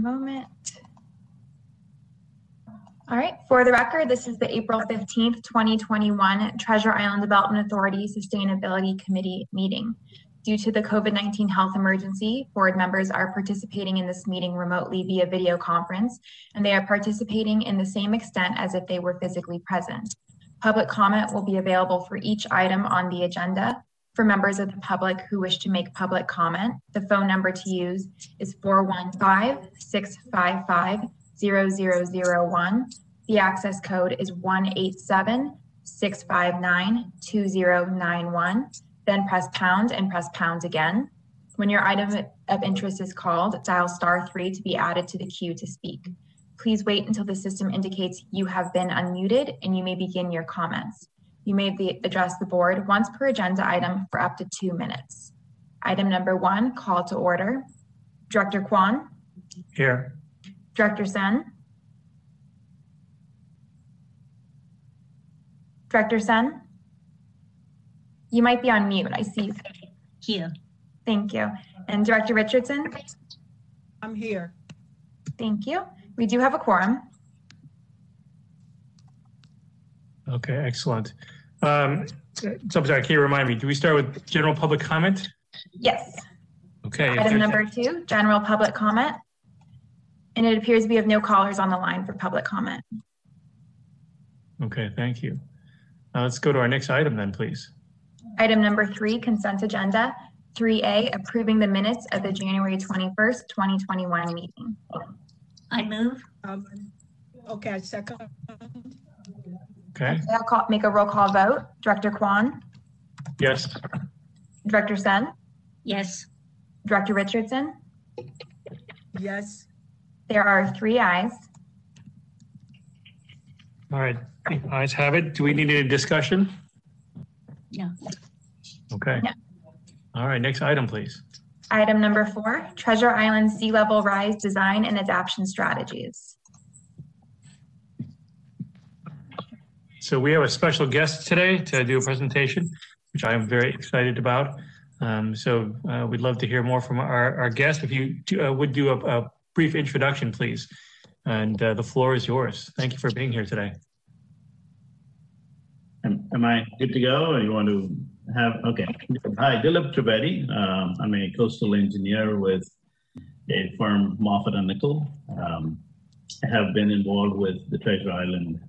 moment. All right, for the record, this is the April 15th, 2021 Treasure Island Development Authority Sustainability Committee meeting. Due to the COVID-19 health emergency, board members are participating in this meeting remotely via video conference, and they are participating in the same extent as if they were physically present. Public comment will be available for each item on the agenda. For members of the public who wish to make public comment, the phone number to use is 415-655-0001. The access code is 187-659-2091 then press pound and press pound again. When your item of interest is called, dial star three to be added to the queue to speak. Please wait until the system indicates you have been unmuted and you may begin your comments. You may be, address the board once per agenda item for up to two minutes. Item number one, call to order. Director Kwan, Here. Director Sen, Director Sen, you might be on mute. I see you. Here. Thank you. And Director Richardson, I'm here. thank you. We do have a quorum. Okay, excellent. Um, so I'm sorry, can you remind me, do we start with general public comment? Yes. Okay. if Item there's- number two, general public comment. And it appears we have no callers on the line for public comment. Okay, thank you. Now let's go to our next item then, please. Item number three, consent agenda. 3A, approving the minutes of the January 21st, 2021 meeting. I move. Um, okay, second. Okay, I'll call, make a roll call vote. Director Kwan, yes, Director Sen, Yes. Director Richardson. Yes, There are three ayes. all right. Eyes have it. Do we need any discussion? No. Okay. No. All right, next item, please. Item number four, Treasure Island Sea Level Rise Design and Adaption Strategies. So we have a special guest today to do a presentation, which I am very excited about. Um, so uh, we'd love to hear more from our, our guest. If you do, uh, would do a, a brief introduction, please. And uh, the floor is yours. Thank you for being here today. Am, am I good to go or you want to have, okay. Hi, Dilip Trivedi. Um, I'm a coastal engineer with a firm Moffatt and Nichol. Um, have been involved with the Treasure Island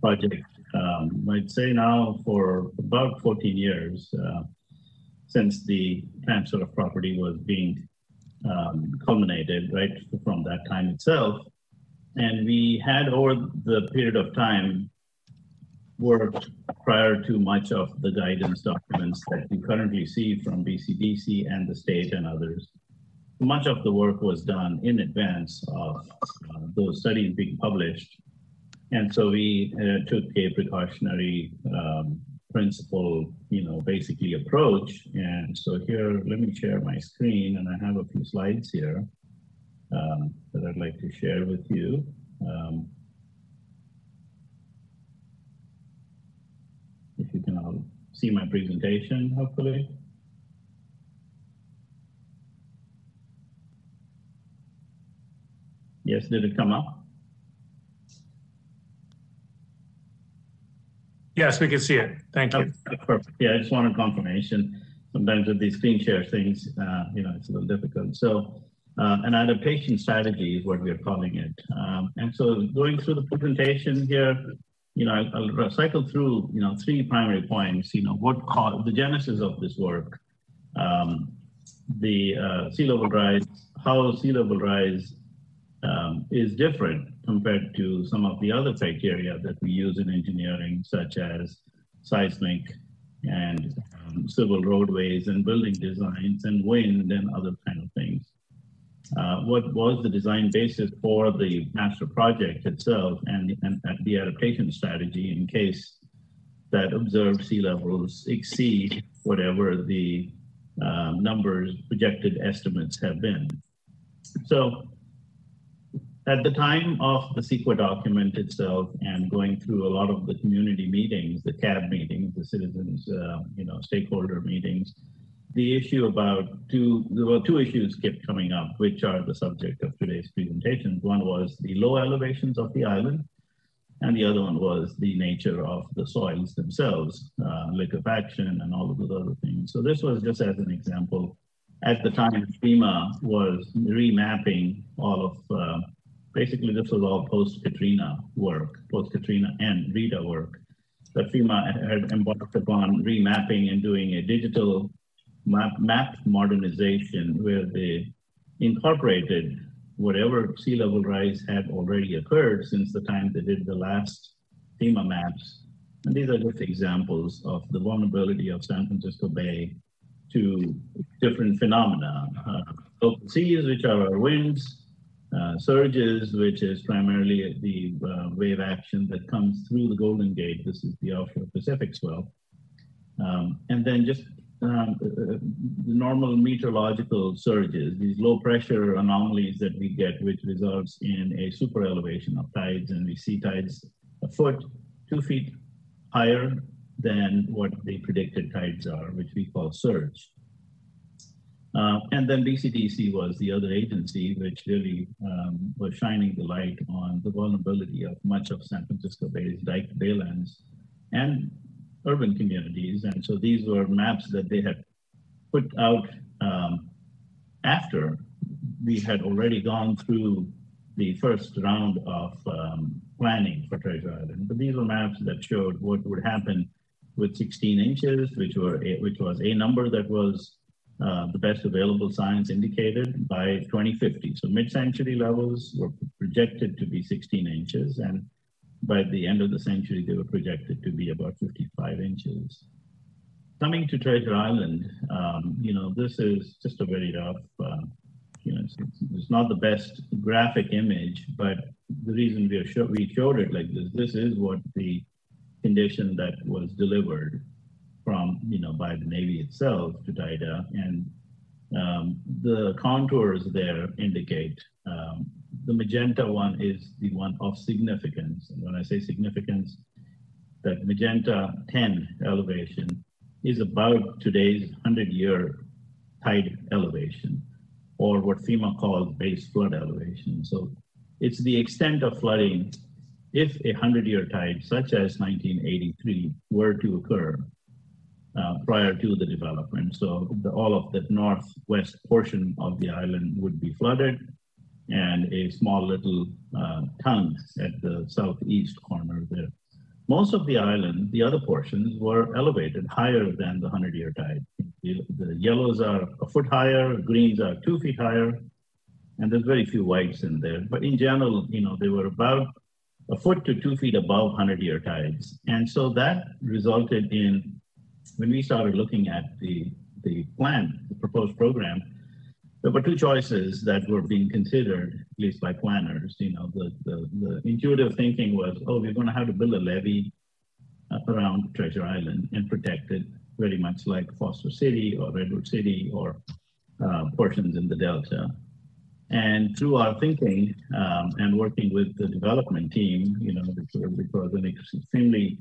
project, um, I'd say now for about 14 years, uh, since the transfer of property was being um, culminated right from that time itself. And we had over the period of time worked prior to much of the guidance documents that you currently see from BCDC and the state and others. Much of the work was done in advance of uh, those studies being published. And so we uh, took a precautionary um, principle, you know, basically approach. And so here, let me share my screen and I have a few slides here um, that I'd like to share with you. Um, if you can all see my presentation, hopefully. Yes, did it come up? Yes, we can see it. Thank you. Perfect. Yeah, I just wanted confirmation. Sometimes with these screen share things, uh, you know, it's a little difficult. So uh, an adaptation strategy is what we're calling it. Um, and so going through the presentation here, you know, I'll, I'll cycle through, you know, three primary points, you know, what caused the genesis of this work, um, the uh, sea level rise, how sea level rise um, is different compared to some of the other criteria that we use in engineering, such as seismic and um, civil roadways and building designs and wind and other kind of things. Uh, what was the design basis for the master project itself and, and, and the adaptation strategy in case that observed sea levels exceed whatever the um, numbers projected estimates have been. So at the time of the CEQA document itself and going through a lot of the community meetings, the CAB meetings, the citizens, uh, you know, stakeholder meetings, the issue about two, there were two issues kept coming up, which are the subject of today's presentation. One was the low elevations of the island, and the other one was the nature of the soils themselves, uh, liquefaction and all of those other things. So this was just as an example. At the time, FEMA was remapping all of, uh, basically this was all post-Katrina work, post-Katrina and Rita work that FEMA had embarked upon remapping and doing a digital map, map modernization where they incorporated whatever sea level rise had already occurred since the time they did the last FEMA maps. And these are just examples of the vulnerability of San Francisco Bay to different phenomena. Uh, open seas, which are our winds, surges, which is primarily the uh, wave action that comes through the Golden Gate. This is the offshore Pacific swell. Um, and then just um, uh, uh, the normal meteorological surges, these low pressure anomalies that we get, which results in a super elevation of tides, and we see tides a foot, two feet higher than what the predicted tides are, which we call surge. Uh, and then BCDC was the other agency which really um, was shining the light on the vulnerability of much of San Francisco Bay's dike baylands and urban communities. And so these were maps that they had put out um, after we had already gone through the first round of um, planning for Treasure Island. But these were maps that showed what would happen with 16 inches, which were a, which was a number that was uh, the best available science indicated by 2050. So mid-century levels were projected to be 16 inches, and by the end of the century, they were projected to be about 55 inches. Coming to Treasure Island, um, you know, this is just a very rough, uh, you know, it's, it's, not the best graphic image, but the reason we, show, we showed it like this, this is what the condition that was delivered from, you know, by the Navy itself to TIDA. And um, the contours there indicate um, the magenta one is the one of significance. And when I say significance, that magenta 10 elevation is about today's 100 year tide elevation, or what FEMA calls base flood elevation. So it's the extent of flooding if a 100 year tide, such as 1983, were to occur uh, prior to the development. So the, all of the northwest portion of the island would be flooded and a small little uh, tongue at the southeast corner there. Most of the island, the other portions, were elevated higher than the 100 year tide. The, the, yellows are a foot higher, greens are two feet higher, and there's very few whites in there. But in general, you know, they were about a foot to two feet above 100 year tides. And so that resulted in, when we started looking at the, the plan, the proposed program, there were two choices that were being considered, at least by planners. You know, the, the, the intuitive thinking was, oh, we're going to have to build a levee around Treasure Island and protect it very much like Foster City or Redwood City or uh, portions in the Delta. And through our thinking um, and working with the development team, you know, because, because an extremely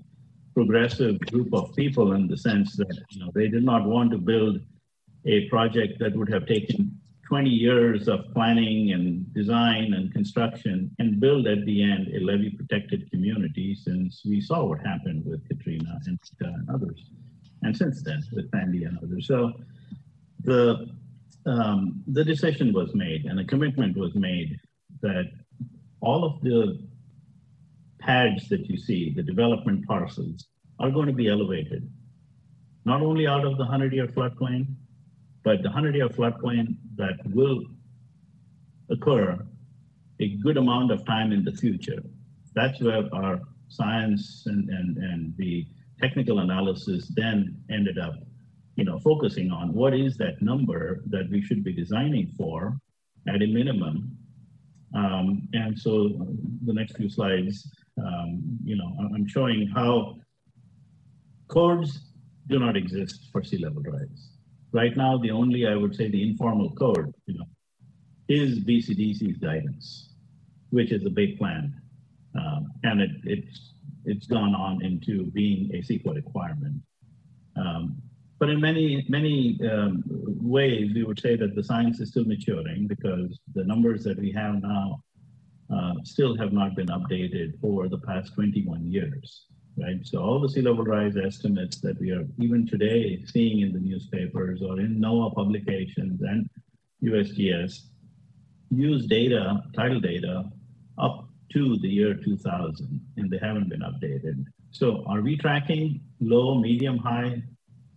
progressive group of people in the sense that, you know, they did not want to build a project that would have taken 20 years of planning and design and construction and build at the end a levee protected community since we saw what happened with Katrina and uh, others. And since then with Sandy and others. So the, um, the decision was made and a commitment was made that all of the pads that you see, the development parcels, are going to be elevated, not only out of the 100 year floodplain, but the 100 year floodplain that will occur a good amount of time in the future. That's where our science and, and, and the technical analysis then ended up, you know, focusing on what is that number that we should be designing for at a minimum. Um, and so the next few slides, um, you know, I'm showing how codes do not exist for sea level rise. Right now, the only, I would say, the informal code, you know, is BCDC's guidance, which is a big plan. Um, and it, it's, it's gone on into being a CEQA requirement. Um, but in many, many um, ways, we would say that the science is still maturing because the numbers that we have now uh, still have not been updated over the past 21 years, right? So all the sea level rise estimates that we are even today seeing in the newspapers or in NOAA publications and USGS use data, tidal data, up to the year 2000, and they haven't been updated. So are we tracking low, medium, high?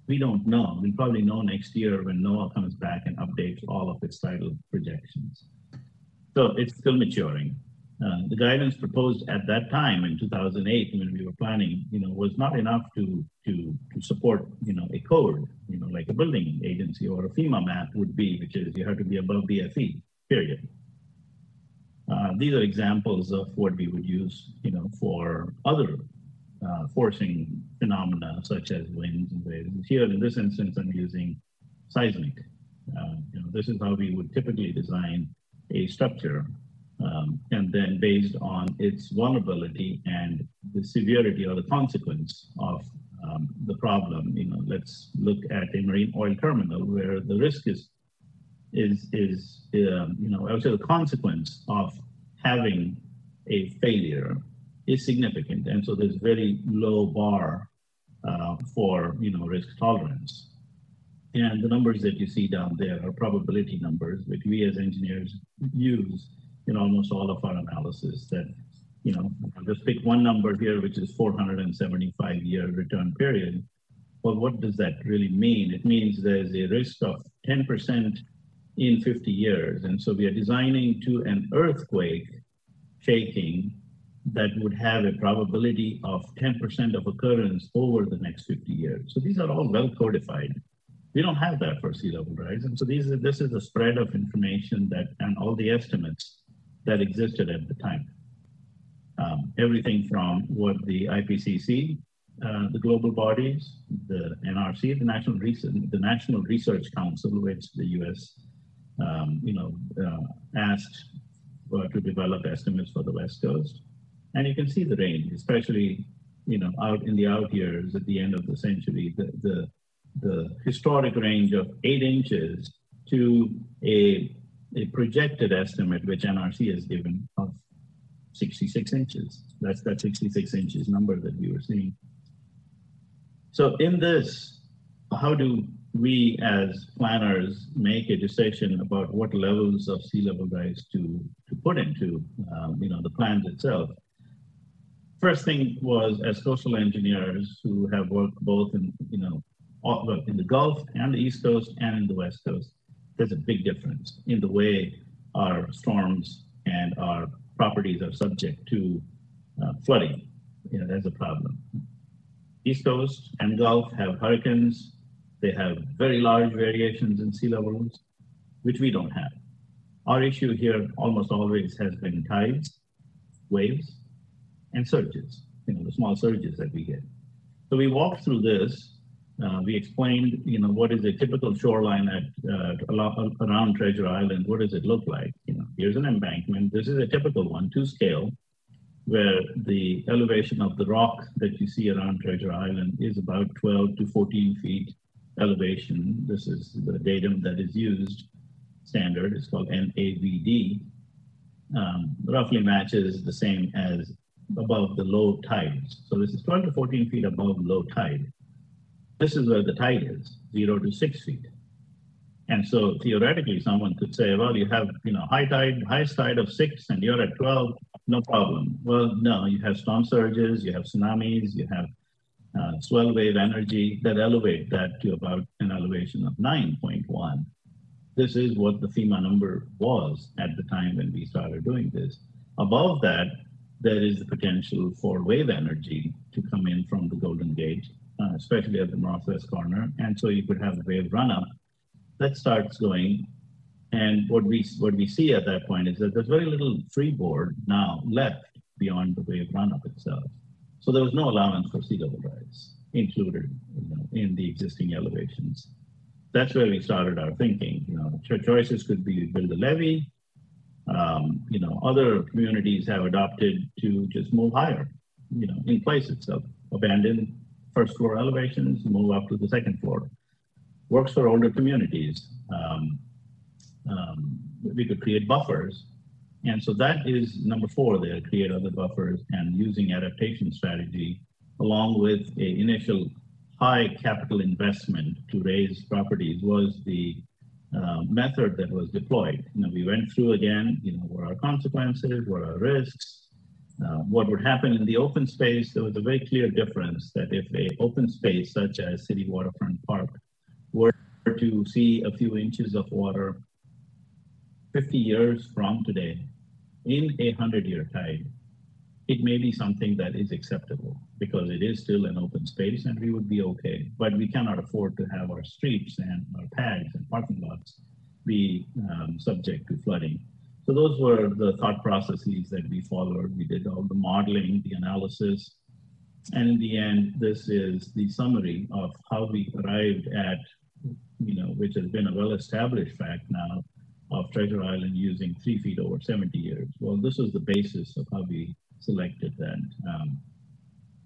We don't know. We'll probably know next year when NOAA comes back and updates all of its tidal projections. So it's still maturing. Uh, the guidance proposed at that time in 2008 when we were planning, you know, was not enough to, to, to support, you know, a code, you know, like a building agency or a FEMA map would be, which is you have to be above BFE, period. Uh, these are examples of what we would use, you know, for other uh, forcing phenomena such as winds and waves. Here in this instance, I'm using seismic. Uh, you know, this is how we would typically design a structure. Um, and then based on its vulnerability and the severity or the consequence of um, the problem, you know, let's look at a marine oil terminal where the risk is is is um, you know I would say the consequence of having a failure is significant, and so there's very low bar uh, for you know risk tolerance. And the numbers that you see down there are probability numbers, which we as engineers use in almost all of our analysis. That you know, I'll just pick one number here, which is 475 year return period. Well, what does that really mean? It means there's a risk of 10% in 50 years. And so we are designing to an earthquake shaking that would have a probability of 10% of occurrence over the next 50 years. So these are all well codified. We don't have that for sea level rise. And so these are, this is the spread of information that and all the estimates that existed at the time. Um, everything from what the IPCC, uh, the global bodies, the NRC, the National Research, the National Research Council, which the U.S. Um, you know uh, asked uh, to develop estimates for the West Coast, and you can see the range, especially you know out in the out years at the end of the century, the the, the historic range of eight inches to a a projected estimate which NRC has given of 66 inches. That's that 66 inches number that we were seeing. So in this, how do we as planners make a decision about what levels of sea level rise to, to put into um, you know, the plans itself? First thing was as coastal engineers who have worked both in, you know, in the Gulf and the East Coast and in the West Coast, there's a big difference in the way our storms and our properties are subject to uh, flooding. You know, that's a problem. East Coast and Gulf have hurricanes. They have very large variations in sea levels, which we don't have. Our issue here almost always has been tides, waves, and surges, you know, the small surges that we get. So we walked through this. Uh, we explained, you know, what is a typical shoreline at uh, around Treasure Island? What does it look like? You know, here's an embankment. This is a typical one, to scale where the elevation of the rock that you see around Treasure Island is about 12 to 14 feet elevation. This is the datum that is used standard. It's called NAVD. Um, roughly matches the same as above the low tides. So this is 12 to 14 feet above low tide. This is where the tide is, zero to six feet. And so theoretically, someone could say, well, you have, you know, high tide, highest tide of six, and you're at 12, no problem. Well, no, you have storm surges, you have tsunamis, you have uh, swell wave energy that elevate that to about an elevation of 9.1. This is what the FEMA number was at the time when we started doing this. Above that, there is the potential for wave energy to come in from the Golden Gate, uh, especially at the northwest corner. And so you could have a wave run up that starts going. And what we what we see at that point is that there's very little freeboard now left beyond the wave runup itself. So there was no allowance for sea level rise included you know, in the existing elevations. That's where we started our thinking. You know, choices could be build a levee. Um, you know, other communities have adopted to just move higher. You know, in places, so abandon first floor elevations, move up to the second floor works for older communities. Um, um, we could create buffers. And so that is number four there, create other buffers and using adaptation strategy along with a initial high capital investment to raise properties was the uh, method that was deployed. You know, we went through again, you know, what are consequences, what are risks, uh, what would happen in the open space. There was a very clear difference that if a open space such as City Waterfront Park were to see a few inches of water 50 years from today in a 100 year tide, it may be something that is acceptable because it is still an open space and we would be okay. But we cannot afford to have our streets and our pads and parking lots be um, subject to flooding. So those were the thought processes that we followed. We did all the modeling, the analysis, and in the end, this is the summary of how we arrived at, you know, which has been a well-established fact now of Treasure Island using three feet over 70 years. Well, this was the basis of how we selected that. Um,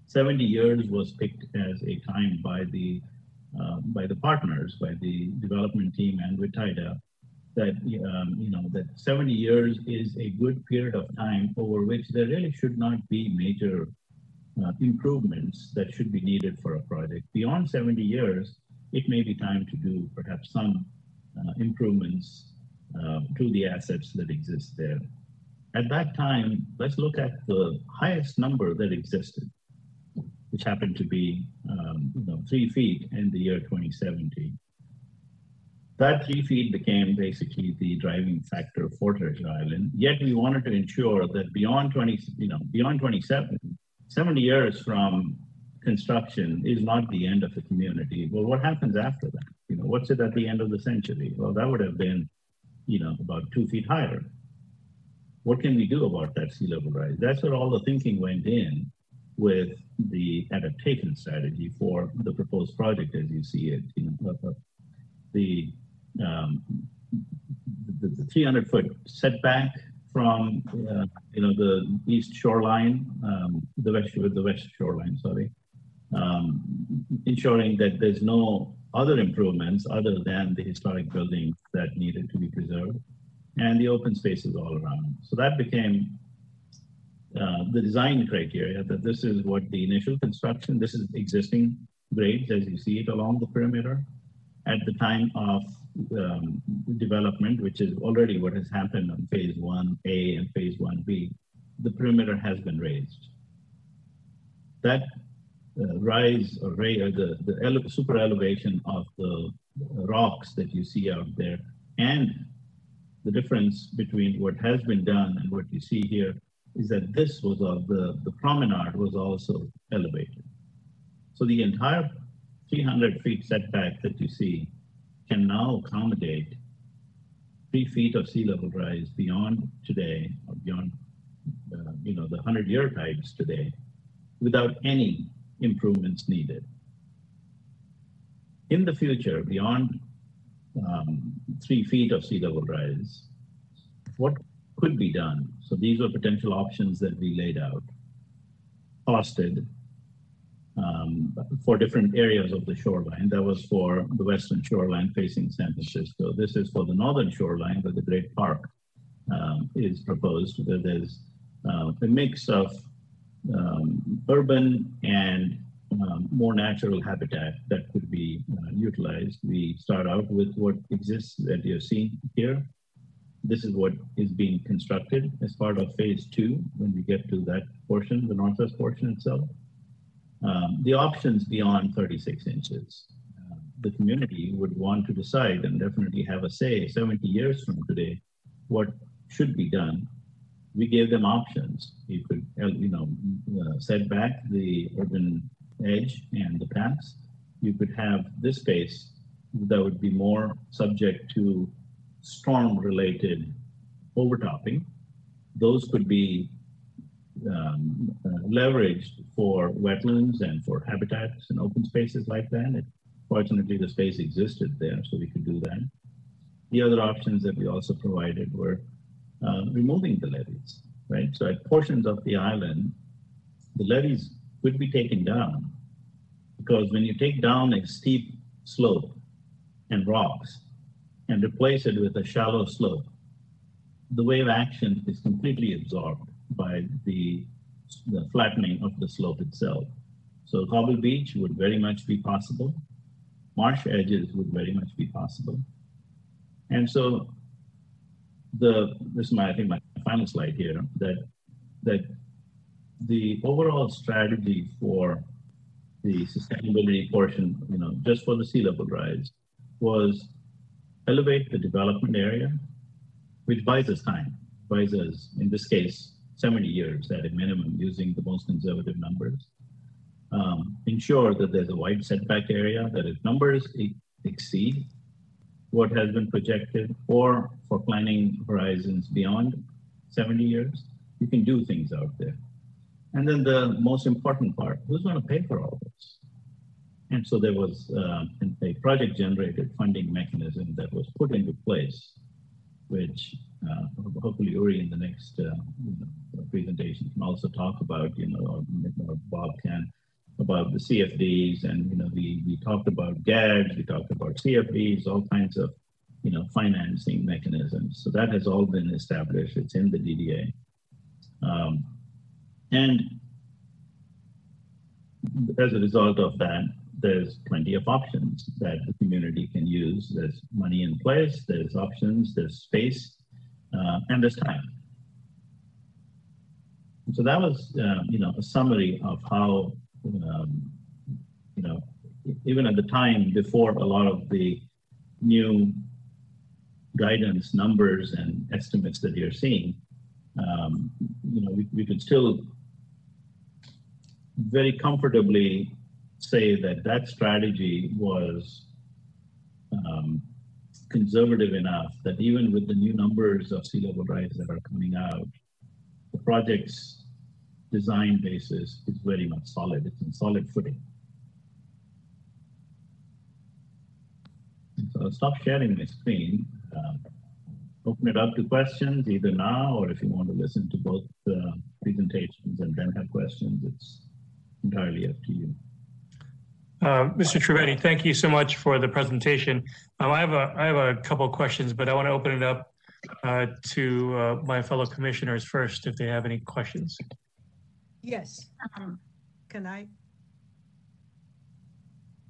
70 years was picked as a time by the uh, by the partners, by the development team and with TIDA, that um, you know that 70 years is a good period of time over which there really should not be major uh, improvements that should be needed for a project. Beyond 70 years, it may be time to do perhaps some uh, improvements uh, to the assets that exist there. At that time, let's look at the highest number that existed, which happened to be um, you know, three feet in the year 2017. That three feet became basically the driving factor for Treasure Island. Yet we wanted to ensure that beyond 20, you know, beyond 27, 70 years from construction is not the end of the community. Well, what happens after that? You know, what's it at the end of the century? Well, that would have been, you know, about two feet higher. What can we do about that sea level rise? That's where all the thinking went in with the adaptation strategy for the proposed project as you see it. You know, uh, uh, the um, the, the 300 foot setback from uh, you know the east shoreline, um, the west the west shoreline, sorry, um, ensuring that there's no other improvements other than the historic buildings that needed to be preserved, and the open spaces all around. So that became uh, the design criteria that this is what the initial construction, this is existing grades as you see it along the perimeter. At the time of um, development, which is already what has happened on phase 1A and phase 1B, the perimeter has been raised. That uh, rise or ray, the, the ele super elevation of the rocks that you see out there and the difference between what has been done and what you see here is that this was of the, the promenade was also elevated. So the entire 300 feet setback that you see can now accommodate three feet of sea level rise beyond today, or beyond, uh, you know, the 100 year tides today, without any improvements needed. In the future, beyond um, three feet of sea level rise, what could be done? So these were potential options that we laid out, costed, um, for different areas of the shoreline. That was for the western shoreline facing San Francisco. This is for the northern shoreline where the Great Park um, is proposed, where there's uh, a mix of um, urban and um, more natural habitat that could be uh, utilized. We start out with what exists that you've seen here. This is what is being constructed as part of phase two when we get to that portion, the northwest portion itself um, the options beyond 36 inches. Uh, the community would want to decide and definitely have a say 70 years from today what should be done. We gave them options. You could, uh, you know, uh, set back the urban edge and the paths. You could have this space that would be more subject to storm-related overtopping. Those could be um, uh, leveraged for wetlands and for habitats and open spaces like that. Fortunately, the space existed there, so we could do that. The other options that we also provided were uh, removing the levees, right? So at portions of the island, the levees could be taken down because when you take down a steep slope, and rocks and replace it with a shallow slope, the wave action is completely absorbed by the, the flattening of the slope itself. So Cobble Beach would very much be possible. Marsh edges would very much be possible. And so the this is my I think my final slide here that that the overall strategy for the sustainability portion, you know, just for the sea level rise, was elevate the development area, which buys us time, buys us, in this case, 70 years at a minimum using the most conservative numbers. Um, ensure that there's a wide setback area, that if numbers e- exceed what has been projected, or for planning horizons beyond 70 years, you can do things out there. And then the most important part, who's going to pay for all this? And so there was uh, a project generated funding mechanism that was put into place, which uh, hopefully Uri in the next uh, presentation can also talk about, you know, or, or Bob can, about the CFDs. And, you know, we, we talked about GHADs, we talked about CFDs, all kinds of, you know, financing mechanisms. So that has all been established. It's in the DDA. Um, and as a result of that, there's plenty of options that the community can use. There's money in place, there's options, there's space, uh, and there's time. So that was, uh, you know, a summary of how, um, you know, even at the time before a lot of the new guidance numbers and estimates that you're seeing, um, you know, we, we could still very comfortably say that that strategy was um, conservative enough that even with the new numbers of sea level rise that are coming out, the project's design basis is very much solid. It's in solid footing. So I'll stop sharing my screen. Uh, open it up to questions either now or if you want to listen to both uh, presentations and then have questions, it's entirely up to you. Uh, Mr. Trivedi, thank you so much for the presentation. Um, I have a I have a couple of questions, but I want to open it up uh, to uh, my fellow commissioners first if they have any questions. Yes, Um, can I?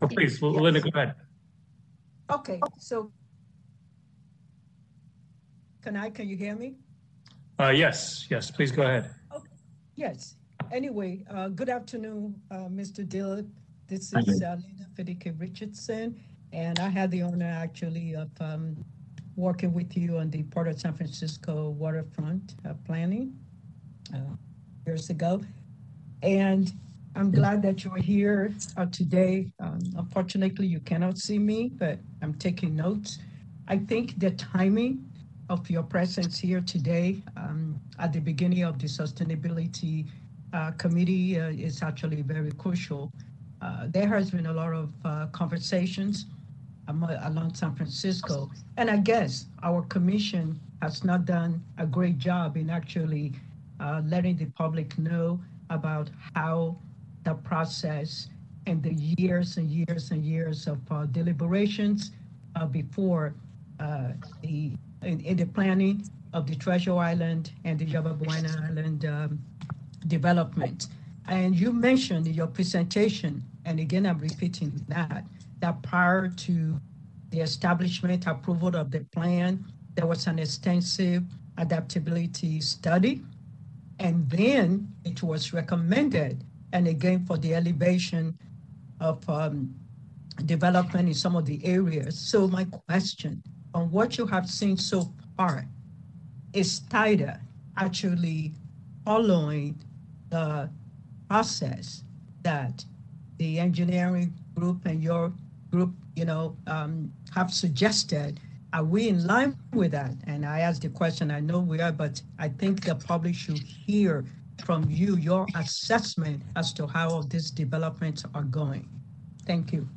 Oh, please, Yes. Linda, go ahead. Okay, so can I, can you hear me? Uh, yes, yes, please go ahead. Yes. Anyway, uh, good afternoon, uh, Mr. Dilip. This is uh, Linda Fadeke Richardson, and I had the honor actually of um, working with you on the Port of San Francisco waterfront uh, planning uh, years ago. And I'm glad that you're here uh, today. Um, unfortunately, you cannot see me, but I'm taking notes. I think the timing of your presence here today um, at the beginning of the sustainability uh, committee uh, is actually very crucial. Uh, there has been a lot of uh, conversations along San Francisco, and I guess our commission has not done a great job in actually uh, letting the public know about how the process and the years and years and years of uh, deliberations uh, before uh, the in, in the planning of the Treasure Island and the Yerba Buena Island um, development. And you mentioned in your presentation, and again, I'm repeating that, that prior to the establishment approval of the plan, there was an extensive adaptability study. And then it was recommended, and again, for the elevation of um, development in some of the areas. So my question on what you have seen so far, is TIDA actually following the process that the engineering group and your group, you know, um, have suggested? Are we in line with that? And I asked the question, I know we are, but I think the public should hear from you your assessment as to how these developments are going. Thank you.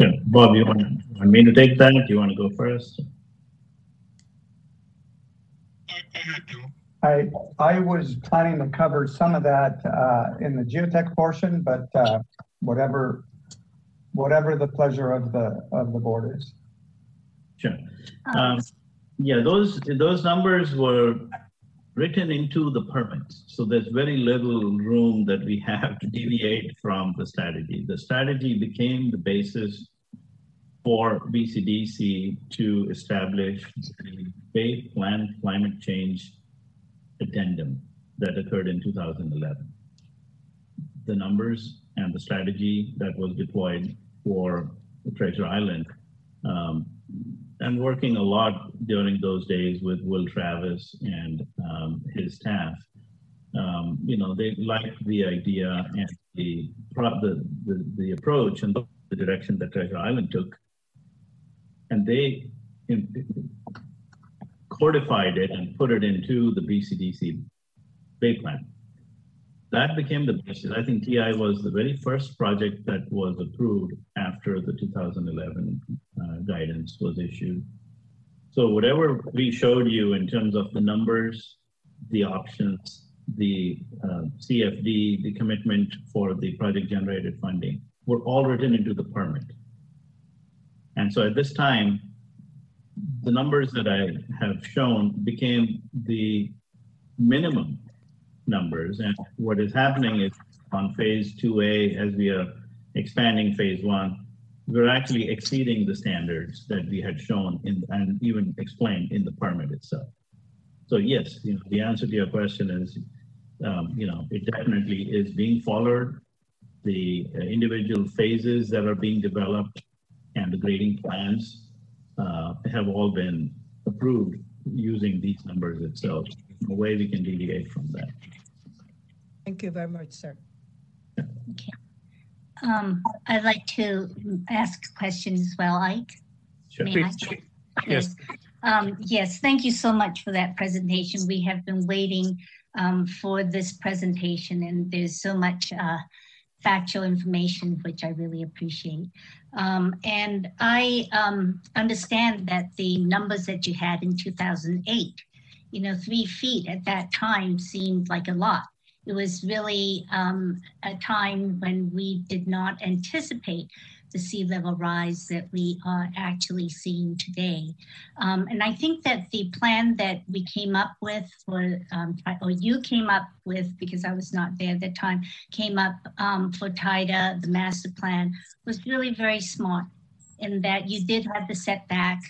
Yeah, Bob, you want, want me to take that? Do you want to go first? I, I was planning to cover some of that uh, in the geotech portion, but uh, whatever whatever the pleasure of the, of the board is. Sure. Um, yeah, those, those numbers were written into the permits. So there's very little room that we have to deviate from the strategy. The strategy became the basis for BCDC to establish the Bay Plan Climate Change Addendum that occurred in 2011. The numbers and the strategy that was deployed for Treasure Island um, and working a lot during those days with Will Travis and um, his staff. Um, you know, they liked the idea and the, the, the, the approach and the direction that Treasure Island took. And they codified it and put it into the BCDC Bay Plan. That became the basis. I think TI was the very first project that was approved after the 2011 uh, guidance was issued. So whatever we showed you in terms of the numbers, the options, the uh, CFD, the commitment for the project generated funding were all written into the permit. And so at this time, the numbers that I have shown became the minimum numbers. And what is happening is on phase 2A, as we are expanding phase one, we're actually exceeding the standards that we had shown in and even explained in the permit itself. So yes, you know, the answer to your question is, um, you know, it definitely is being followed. The uh, individual phases that are being developed and the grading plans uh, have all been approved using these numbers itself. No way we can deviate from that. Thank you very much, sir. Um, I'd like to ask questions as well, Ike. Sure. May I? Please. Yes. Um, yes, thank you so much for that presentation. We have been waiting um, for this presentation and there's so much uh, factual information, which I really appreciate. Um, and I um, understand that the numbers that you had in 2008, you know, three feet at that time seemed like a lot. It was really um, a time when we did not anticipate the sea level rise that we are actually seeing today. Um, and I think that the plan that we came up with, for, um, or you came up with, because I was not there at the time, came up um, for TIDA, the master plan, was really very smart in that you did have the setback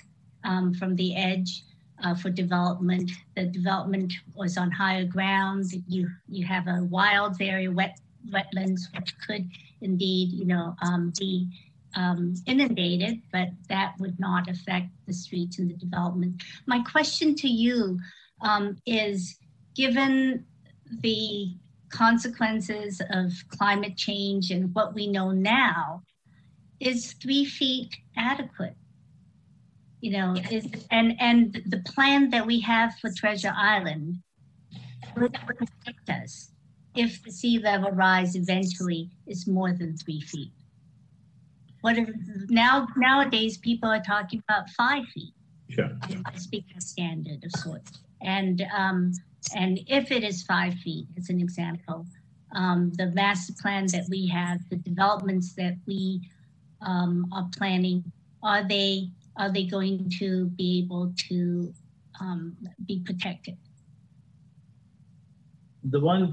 um, from the edge uh, for development. The development was on higher ground. You you have a wild area, wet wetlands, which could indeed, you know, um, be um, inundated, but that would not affect the streets and the development. My question to you um, is, given the consequences of climate change and what we know now, is three feet adequate? You know, is and and the plan that we have for Treasure Island would protect us if the sea level rise eventually is more than three feet. What if now nowadays people are talking about five feet? Sure. Speaking standard of sorts. And um, and if it is five feet, as an example, um, the master plan that we have, the developments that we um, are planning, are they are they going to be able to um, be protected? The one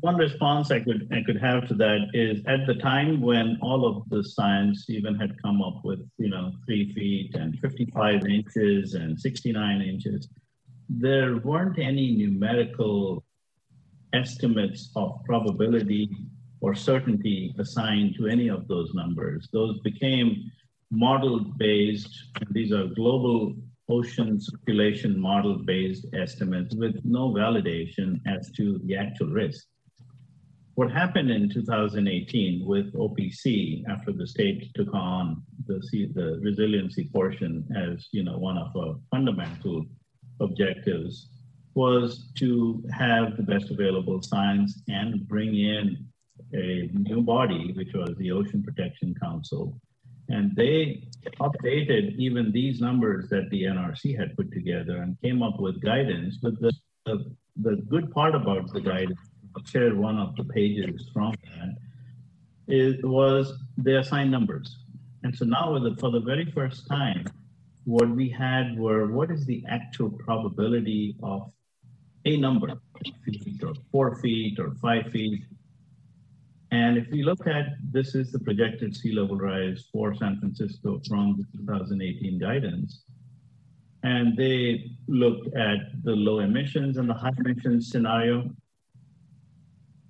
one response I could I could have to that is at the time when all of the science even had come up with you know three feet and 55 inches and 69 inches, there weren't any numerical estimates of probability or certainty assigned to any of those numbers. Those became model based, these are global ocean circulation model based estimates with no validation as to the actual risk. What happened in 2018 with OPC after the state took on the, the resiliency portion as you know one of our fundamental objectives was to have the best available science and bring in a new body, which was the Ocean Protection Council, and they updated even these numbers that the NRC had put together and came up with guidance. But the, the, the good part about the guidance, I'll share one of the pages from that, it was they assigned numbers. And so now, the, for the very first time, what we had were what is the actual probability of a number, feet or four feet or five feet. And if we look at this is the projected sea level rise for San Francisco from the 2018 guidance. And they looked at the low emissions and the high emissions scenario.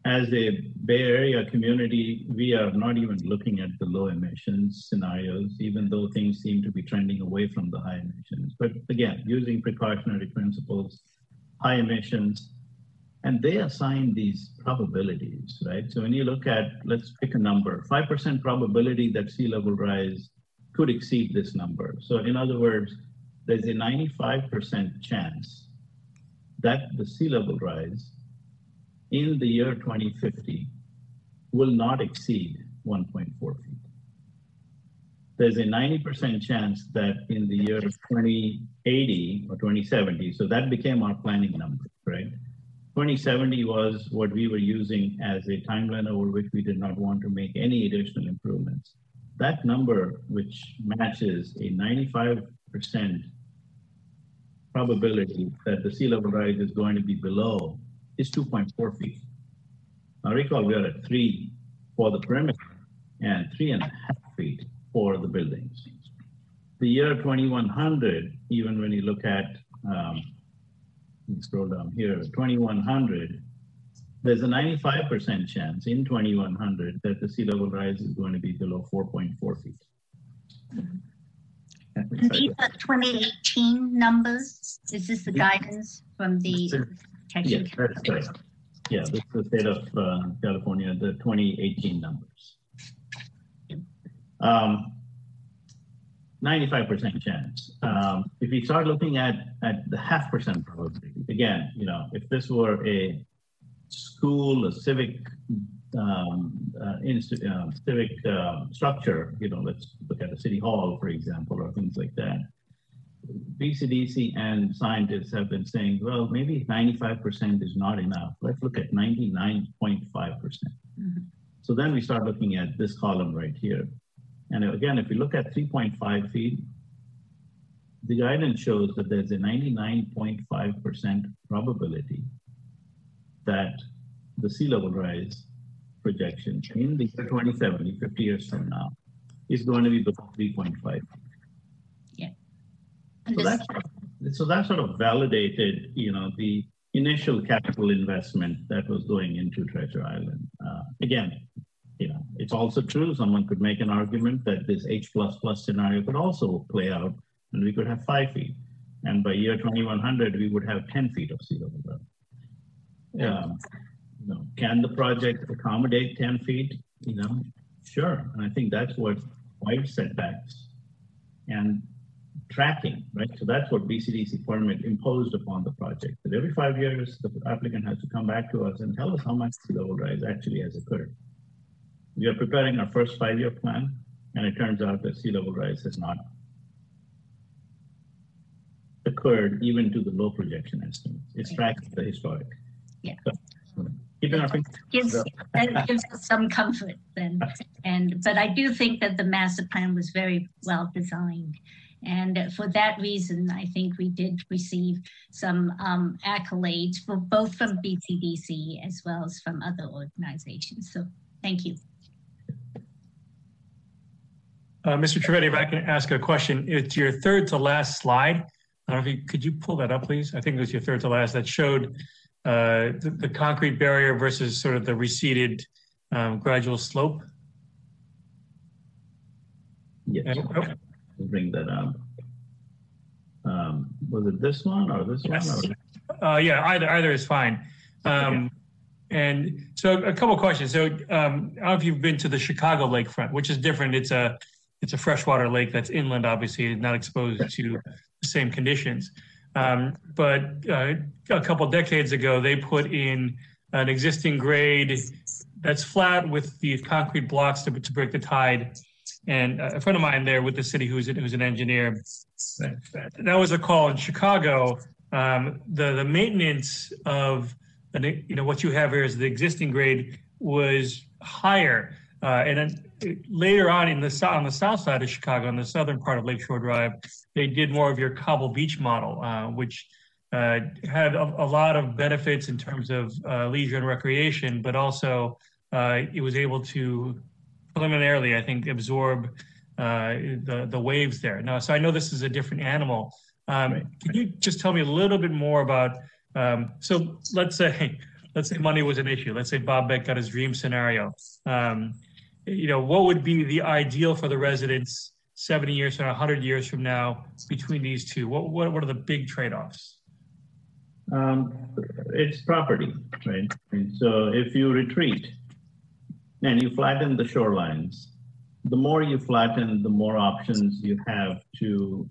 As a Bay Area community, we are not even looking at the low emissions scenarios, even though things seem to be trending away from the high emissions. But again, using precautionary principles, high emissions, and they assign these probabilities, right? So when you look at, let's pick a number, 5% probability that sea level rise could exceed this number. So in other words, there's a 95% chance that the sea level rise in the year 2050 will not exceed 1.4 feet. There's a 90% chance that in the year 2080 or 2070, so that became our planning number, right? 2070 was what we were using as a timeline over which we did not want to make any additional improvements. That number, which matches a 95% probability that the sea level rise is going to be below, is 2.4 feet. Now recall we are at three for the perimeter and three and a half feet for the buildings. The year 2100, even when you look at, um, scroll down here, 2100, there's a 95% chance in 2100 that the sea level rise is going to be below 4.4 feet. And these are 2018 numbers? Is this the guidance from the Yes, that's correct. Yeah, this is the state of uh, California, the 2018 numbers. Um, 95% chance. Um, if we start looking at, at the half percent probability, again, you know, if this were a school, a civic um, uh, uh, civic uh, structure, you know, let's look at a city hall, for example, or things like that. BCDC and scientists have been saying, well, maybe 95% is not enough. Let's look at 99.5%. percent mm -hmm. So then we start looking at this column right here. And again, if we look at 3.5 feet, the guidance shows that there's a 99.5% probability that the sea level rise projection in the year 2070, 50 years from now, is going to be below 3.5 Yeah. so that's so that sort of validated, you know, the initial capital investment that was going into Treasure Island. Uh, again, you know, it's also true. Someone could make an argument that this H plus plus scenario could also play out, and we could have five feet, and by year 2100 we would have 10 feet of sea level level. Um, you know, can the project accommodate 10 feet? You know, sure. And I think that's what wide setbacks and tracking, right? So that's what BCDC permit imposed upon the project. That every five years, the applicant has to come back to us and tell us how much sea level rise actually has occurred. We are preparing our first five-year plan, and it turns out that sea level rise has not occurred even to the low projection estimates. It's tracking the historic. Yeah. So, keeping our fingers gives, that gives us some comfort then. And but I do think that the master plan was very well designed. And for that reason, I think we did receive some um, accolades for both from BCDC as well as from other organizations. So thank you. Uh, Mr. Trivedi, if I can ask a question, it's your third to last slide. I don't know if you, could you pull that up, please? I think it was your third to last that showed uh, the, the, concrete barrier versus sort of the receded um, gradual slope. Yes. Oh, bring that up. Um, was it this one or this yes. one? Or? Uh, yeah, either either is fine. Um, okay. And so a couple questions. So um, I don't know if you've been to the Chicago lakefront, which is different. It's a it's a freshwater lake that's inland, obviously, not exposed to the same conditions. Um, but uh, a couple decades ago, they put in an existing grade that's flat with these concrete blocks to, to break the tide and a friend of mine there with the city who's, who's an engineer, that was a call in Chicago. Um, the, the maintenance of, you know, what you have here is the existing grade was higher. Uh, and later on in the on the south side of Chicago, on the southern part of Lakeshore Drive, they did more of your Cobble Beach model, uh, which uh, had a, a lot of benefits in terms of uh, leisure and recreation, but also uh, it was able to preliminarily, I think, absorb uh, the the waves there. Now, so I know this is a different animal. Um, Can you just tell me a little bit more about? Um, so let's say let's say money was an issue. Let's say Bob Beck got his dream scenario. Um, you know, what would be the ideal for the residents 70 years from 100 years from now between these two? What what, what are the big trade-offs? Um, it's property, right? And so if you retreat and you flatten the shorelines, the more you flatten, the more options you have to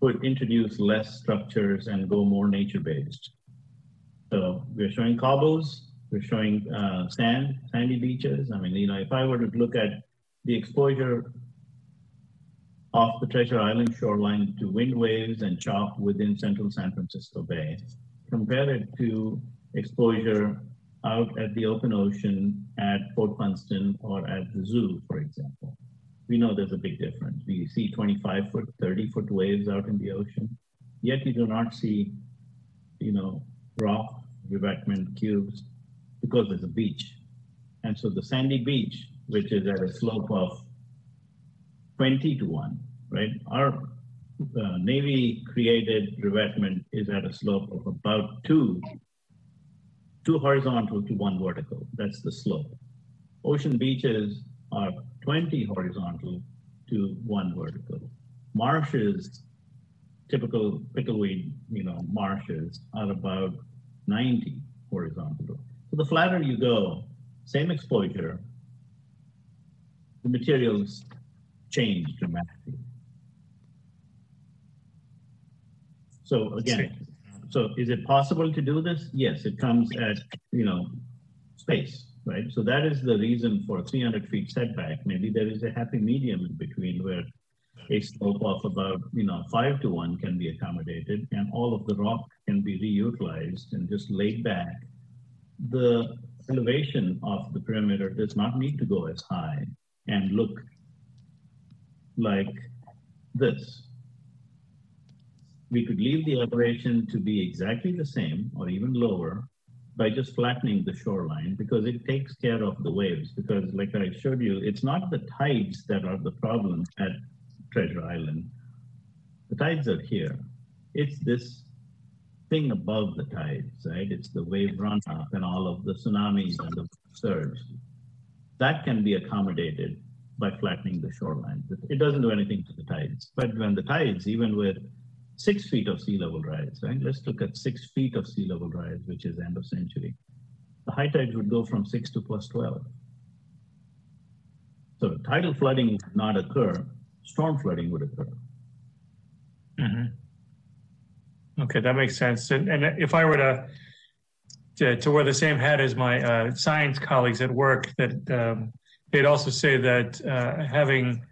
put introduce less structures and go more nature-based. So we're showing cobbles, we're showing uh, sand, sandy beaches. I mean, you know, if I were to look at the exposure off the Treasure Island shoreline to wind waves and chop within central San Francisco Bay, compare it to exposure out at the open ocean at Fort Funston or at the zoo, for example. We know there's a big difference. We see 25 foot, 30 foot waves out in the ocean, yet you do not see, you know, rock revetment cubes because there's a beach. And so the sandy beach, which is at a slope of 20 to 1, right? Our uh, Navy created revetment is at a slope of about two, two horizontal to one vertical. That's the slope. Ocean beaches are 20 horizontal to one vertical. Marshes, typical pickleweed, you know, marshes are about 90 horizontal. So the flatter you go, same exposure, the materials change dramatically. So again, so is it possible to do this? Yes, it comes at, you know, space, right? So that is the reason for 300 feet setback. Maybe there is a happy medium in between where a slope of about, you know, five to one can be accommodated and all of the rock can be reutilized and just laid back. The elevation of the perimeter does not need to go as high and look like this. We could leave the elevation to be exactly the same or even lower by just flattening the shoreline because it takes care of the waves. Because, like I showed you, it's not the tides that are the problem at Treasure Island. The tides are here. It's this thing above the tides, right? It's the wave runoff and all of the tsunamis and the surge. That can be accommodated by flattening the shoreline. It doesn't do anything to the tides. But when the tides, even with six feet of sea level rise, right? Let's look at six feet of sea level rise, which is end of century. The high tides would go from six to plus 12. So tidal flooding would not occur, storm flooding would occur. Mm-hmm. Okay, that makes sense. And, and if I were to, to, to wear the same hat as my uh, science colleagues at work, that um, they'd also say that uh, having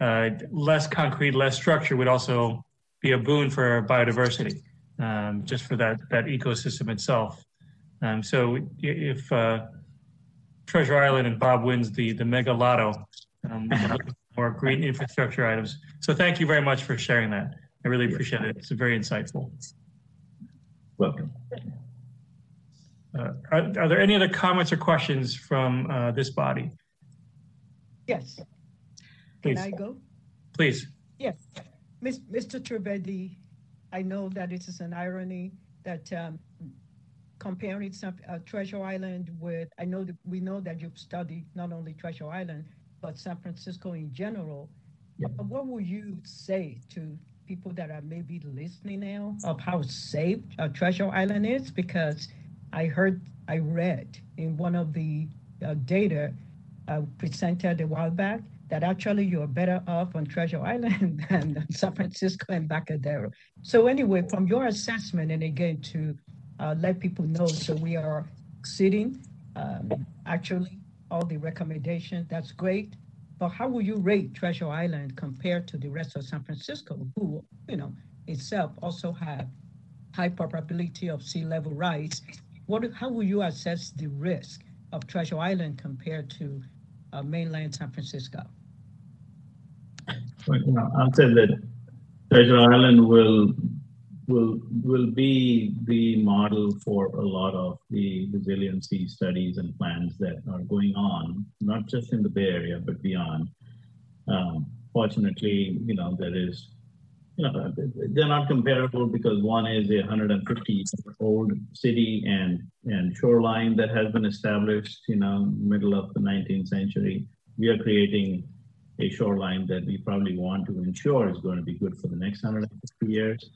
uh, less concrete, less structure would also be a boon for biodiversity, um, just for that, that ecosystem itself. Um, so if uh, Treasure Island and Bob wins the, the mega lotto, um, for more green infrastructure items. So thank you very much for sharing that. I really appreciate it. It's very insightful. Welcome. Uh, Are are there any other comments or questions from uh, this body? Yes. Can Please. I go? Please. Yes. Miss- Mr. Trivedi, I know that it is an irony that um, comparing some, uh, Treasure Island with, I know that we know that you've studied not only Treasure Island, but San Francisco in general. Yep. Uh, What would you say to people that are maybe listening now of how safe Treasure Island is? Because I heard, I read in one of the uh, data uh, presented a while back that actually you're better off on Treasure Island than San Francisco and Embarcadero. So anyway, from your assessment, and again to uh, let people know, so we are exceeding um, actually all the recommendations. That's great. But how will you rate Treasure Island compared to the rest of San Francisco, who you know itself also have high probability of sea level rise? What? How will you assess the risk of Treasure Island compared to uh, mainland San Francisco. Well, I'll say that Treasure Island will will will be the model for a lot of the resiliency studies and plans that are going on, not just in the Bay Area but beyond. Um, fortunately, you know, there is, you know, they're not comparable because one is a 150-year-old city and and shoreline that has been established, you know, middle of the 19th century. We are creating a shoreline that we probably want to ensure is going to be good for the next 150 years.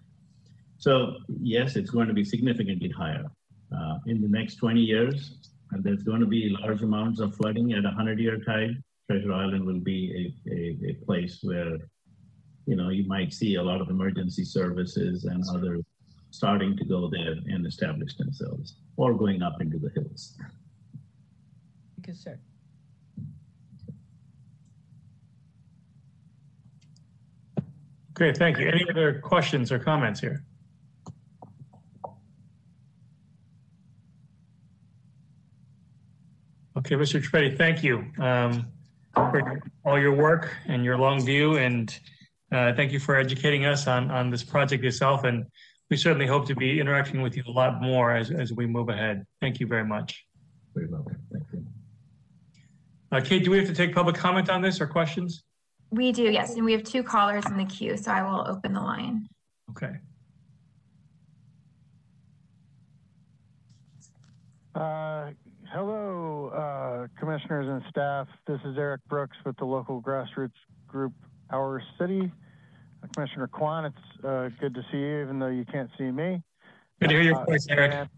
So yes, it's going to be significantly higher. Uh, in the next 20 years, and there's going to be large amounts of flooding at a 100-year tide. Treasure Island will be a, a, a place where, you know, you might see a lot of emergency services and others starting to go there and establish themselves or going up into the hills. Thank you, sir. Great, thank you. Any other questions or comments here? Okay, Mr. Trivedi, thank you um, for all your work and your long view, and uh, thank you for educating us on, on this project itself. And we certainly hope to be interacting with you a lot more as, as we move ahead. Thank you very much. Very welcome. Thank you. Uh, Kate, do we have to take public comment on this or questions? We do, yes, and we have two callers in the queue, so I will open the line. Okay. Uh, hello, uh, commissioners and staff. This is Eric Brooks with the local grassroots group Our City. Uh, Commissioner Kwan, it's uh, good to see you, even though you can't see me. Good to hear your Uh, voice, Eric.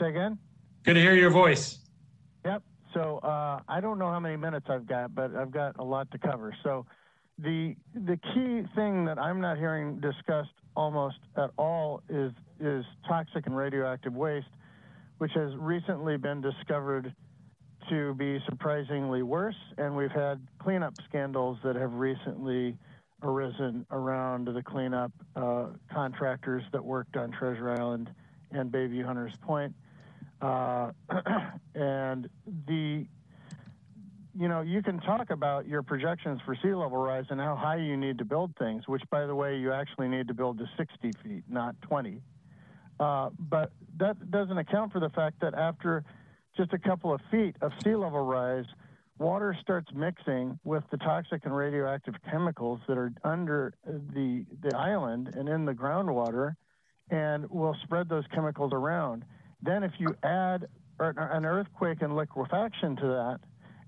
Say again? Good to hear your voice. Yep. So uh, I don't know how many minutes I've got, but I've got a lot to cover. So the the key thing that I'm not hearing discussed almost at all is is toxic and radioactive waste, which has recently been discovered to be surprisingly worse, and we've had cleanup scandals that have recently arisen around the cleanup uh, contractors that worked on Treasure Island and Bayview Hunters Point. Uh, and the, you know, you can talk about your projections for sea level rise and how high you need to build things, which, by the way, you actually need to build to 60 feet, not 20. Uh, but that doesn't account for the fact that after just a couple of feet of sea level rise, water starts mixing with the toxic and radioactive chemicals that are under the, the island and in the groundwater and will spread those chemicals around. Then if you add an earthquake and liquefaction to that,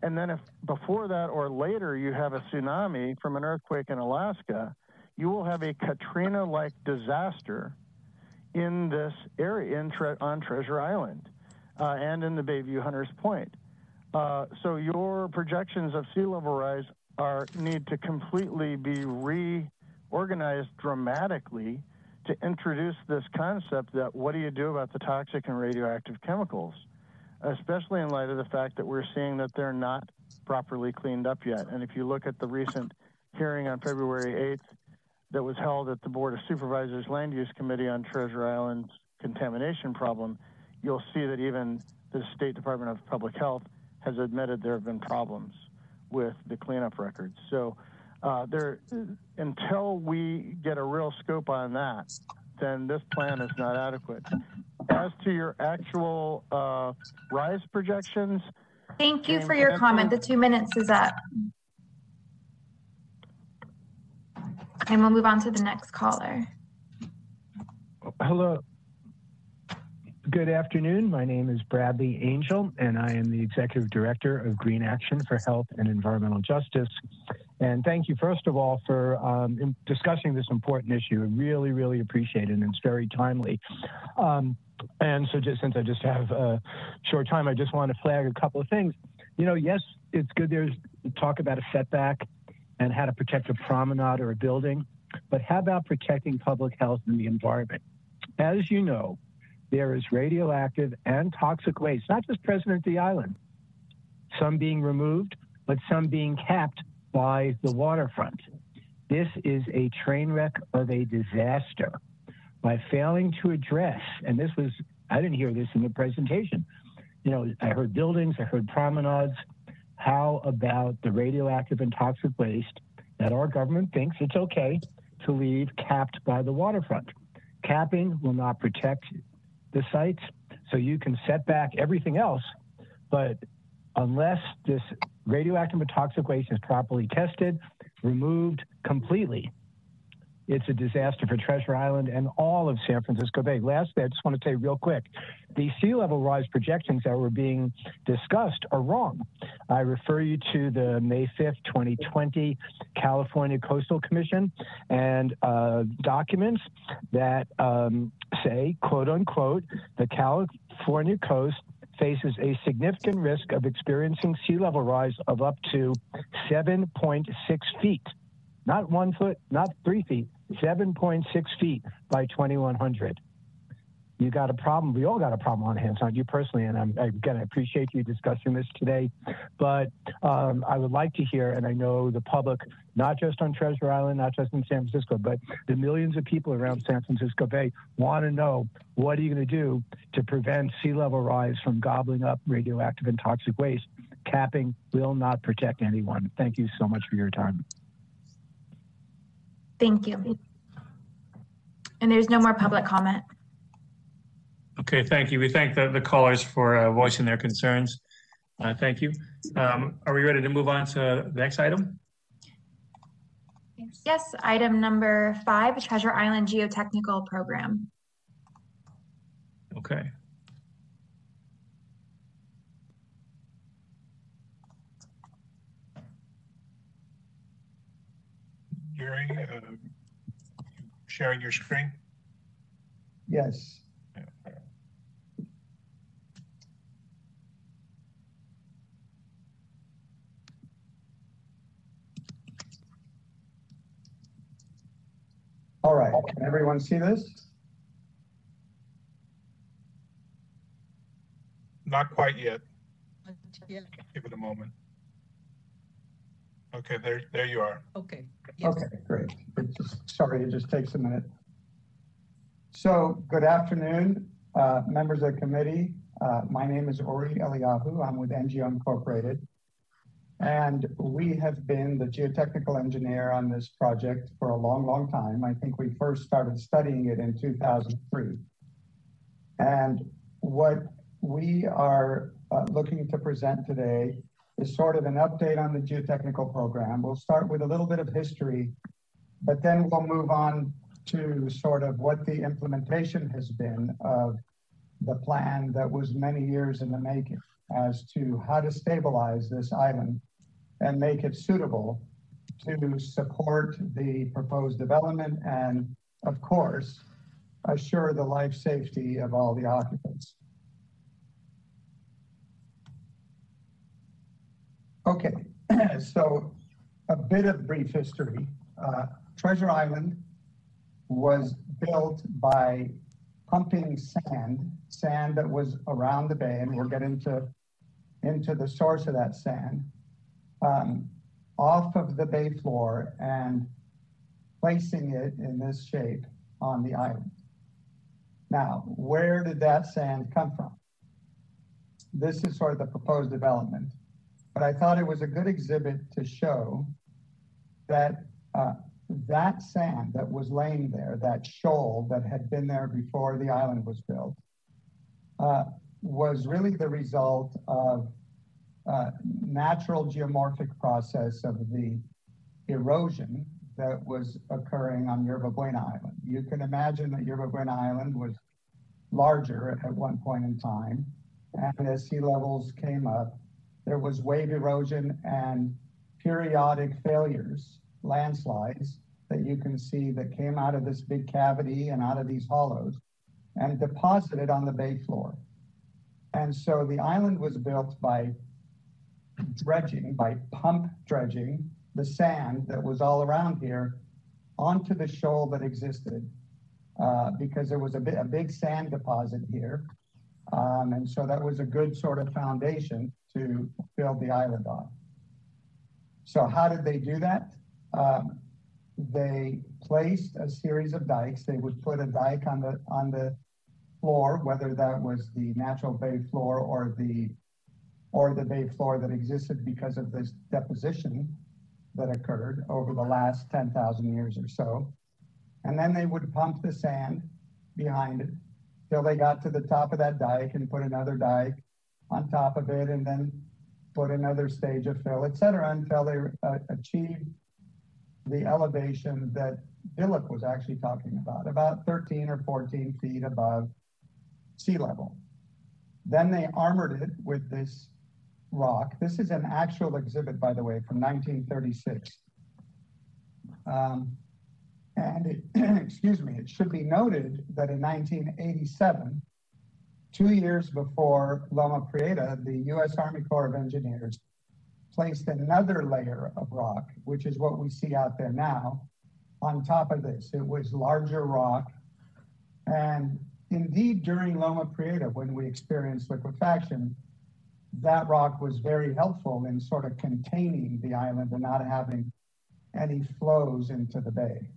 and then if before that or later you have a tsunami from an earthquake in Alaska, you will have a Katrina-like disaster in this area in tre- on Treasure Island uh, and in the Bayview Hunters Point. Uh, so your projections of sea level rise are need to completely be reorganized dramatically to introduce this concept that what do you do about the toxic and radioactive chemicals, especially in light of the fact that we're seeing that they're not properly cleaned up yet. And if you look at the recent hearing on February 8th that was held at the Board of Supervisors Land Use Committee on Treasure Island's contamination problem, you'll see that even the State Department of Public Health has admitted there have been problems with the cleanup records. So uh, there, until we get a real scope on that, then this plan is not adequate. As to your actual uh, rise projections, Thank you for your comment. The two minutes is up. And we'll move on to the next caller. Hello. Good afternoon. My name is Bradley Angel, and I am the Executive Director of Green Action for Health and Environmental Justice. And thank you, first of all, for um, discussing this important issue. I really, really appreciate it, and it's very timely. Um, and so, just since I just have a short time, I just want to flag a couple of things. You know, yes, it's good there's talk about a setback and how to protect a promenade or a building, but how about protecting public health and the environment? As you know, there is radioactive and toxic waste, not just present at the island, some being removed, but some being capped by the waterfront. This is a train wreck of a disaster. By failing to address, and this was, I didn't hear this in the presentation. You know, I heard buildings, I heard promenades. How about the radioactive and toxic waste that our government thinks it's okay to leave capped by the waterfront? Capping will not protect the sites, so you can set back everything else, but unless this radioactive and toxic waste is properly tested, removed completely, it's a disaster for Treasure Island and all of San Francisco Bay. Lastly, I just want to say real quick, the sea level rise projections that were being discussed are wrong. I refer you to the May 5th, 2020 California Coastal Commission and uh, documents that um, say, quote unquote, the California coast faces a significant risk of experiencing sea level rise of up to 7.6 feet not one foot, not three feet, 7.6 feet by 2100. You got a problem. We all got a problem on hands, not you personally. And I'm, again, I appreciate you discussing this today. But um, I would like to hear, and I know the public, not just on Treasure Island, not just in San Francisco, but the millions of people around San Francisco Bay want to know what are you going to do to prevent sea level rise from gobbling up radioactive and toxic waste? Capping will not protect anyone. Thank you so much for your time. Thank you. And there's no more public comment. Okay, thank you. We thank the, the callers for uh, voicing their concerns. Uh, thank you. Um, are we ready to move on to the next item? Yes, item number five, Treasure Island Geotechnical Program. Okay. Gary, uh, sharing your screen? Yes. All right, can everyone see this? Not quite yet. Yeah, Give it a moment. Okay, there, there you are. okay. Yes. Okay, great. It just, sorry, it just takes a minute. So, good afternoon, uh, members of the committee. Uh, my name is Ori Eliyahu. I'm with ENGEO Incorporated. And we have been the geotechnical engineer on this project for a long, long time. I think we first started studying it in 2003. And what we are uh, looking to present today is sort of an update on the geotechnical program. We'll start with a little bit of history, but then we'll move on to sort of what the implementation has been of the plan that was many years in the making as to how to stabilize this island and make it suitable to support the proposed development and, of course, assure the life safety of all the occupants. Okay, so a bit of brief history. Uh, Treasure Island was built by pumping sand, sand that was around the bay, and we'll get into, into the source of that sand, um, off of the bay floor and placing it in this shape on the island. Now, where did that sand come from? This is sort of the proposed development but I thought it was a good exhibit to show that uh, that sand that was laying there, that shoal that had been there before the island was built, uh, was really the result of uh, natural geomorphic process of the erosion that was occurring on Yerba Buena Island. You can imagine that Yerba Buena Island was larger at one point in time, and as sea levels came up, there was wave erosion and periodic failures, landslides that you can see that came out of this big cavity and out of these hollows and deposited on the bay floor. And so the island was built by dredging, by pump dredging the sand that was all around here onto the shoal that existed uh, because there was a, a big sand deposit here. Um, and so that was a good sort of foundation to build the island on. So how did they do that? Um, they placed a series of dikes. They would put a dike on the on the floor, whether that was the natural bay floor or the or the bay floor that existed because of this deposition that occurred over the last 10,000 years or so. And then they would pump the sand behind it till they got to the top of that dike and put another dike on top of it and then put another stage of fill, et cetera, until they uh, achieved the elevation that Dilip was actually talking about, about 13 or 14 feet above sea level. Then they armored it with this rock. This is an actual exhibit, by the way, from 1936. Um, and it, excuse me, it should be noted that in 1987, two years before Loma Prieta, the U.S. Army Corps of Engineers placed another layer of rock, which is what we see out there now, on top of this. It was larger rock. And indeed, during Loma Prieta, when we experienced liquefaction, that rock was very helpful in sort of containing the island and not having any flows into the bay.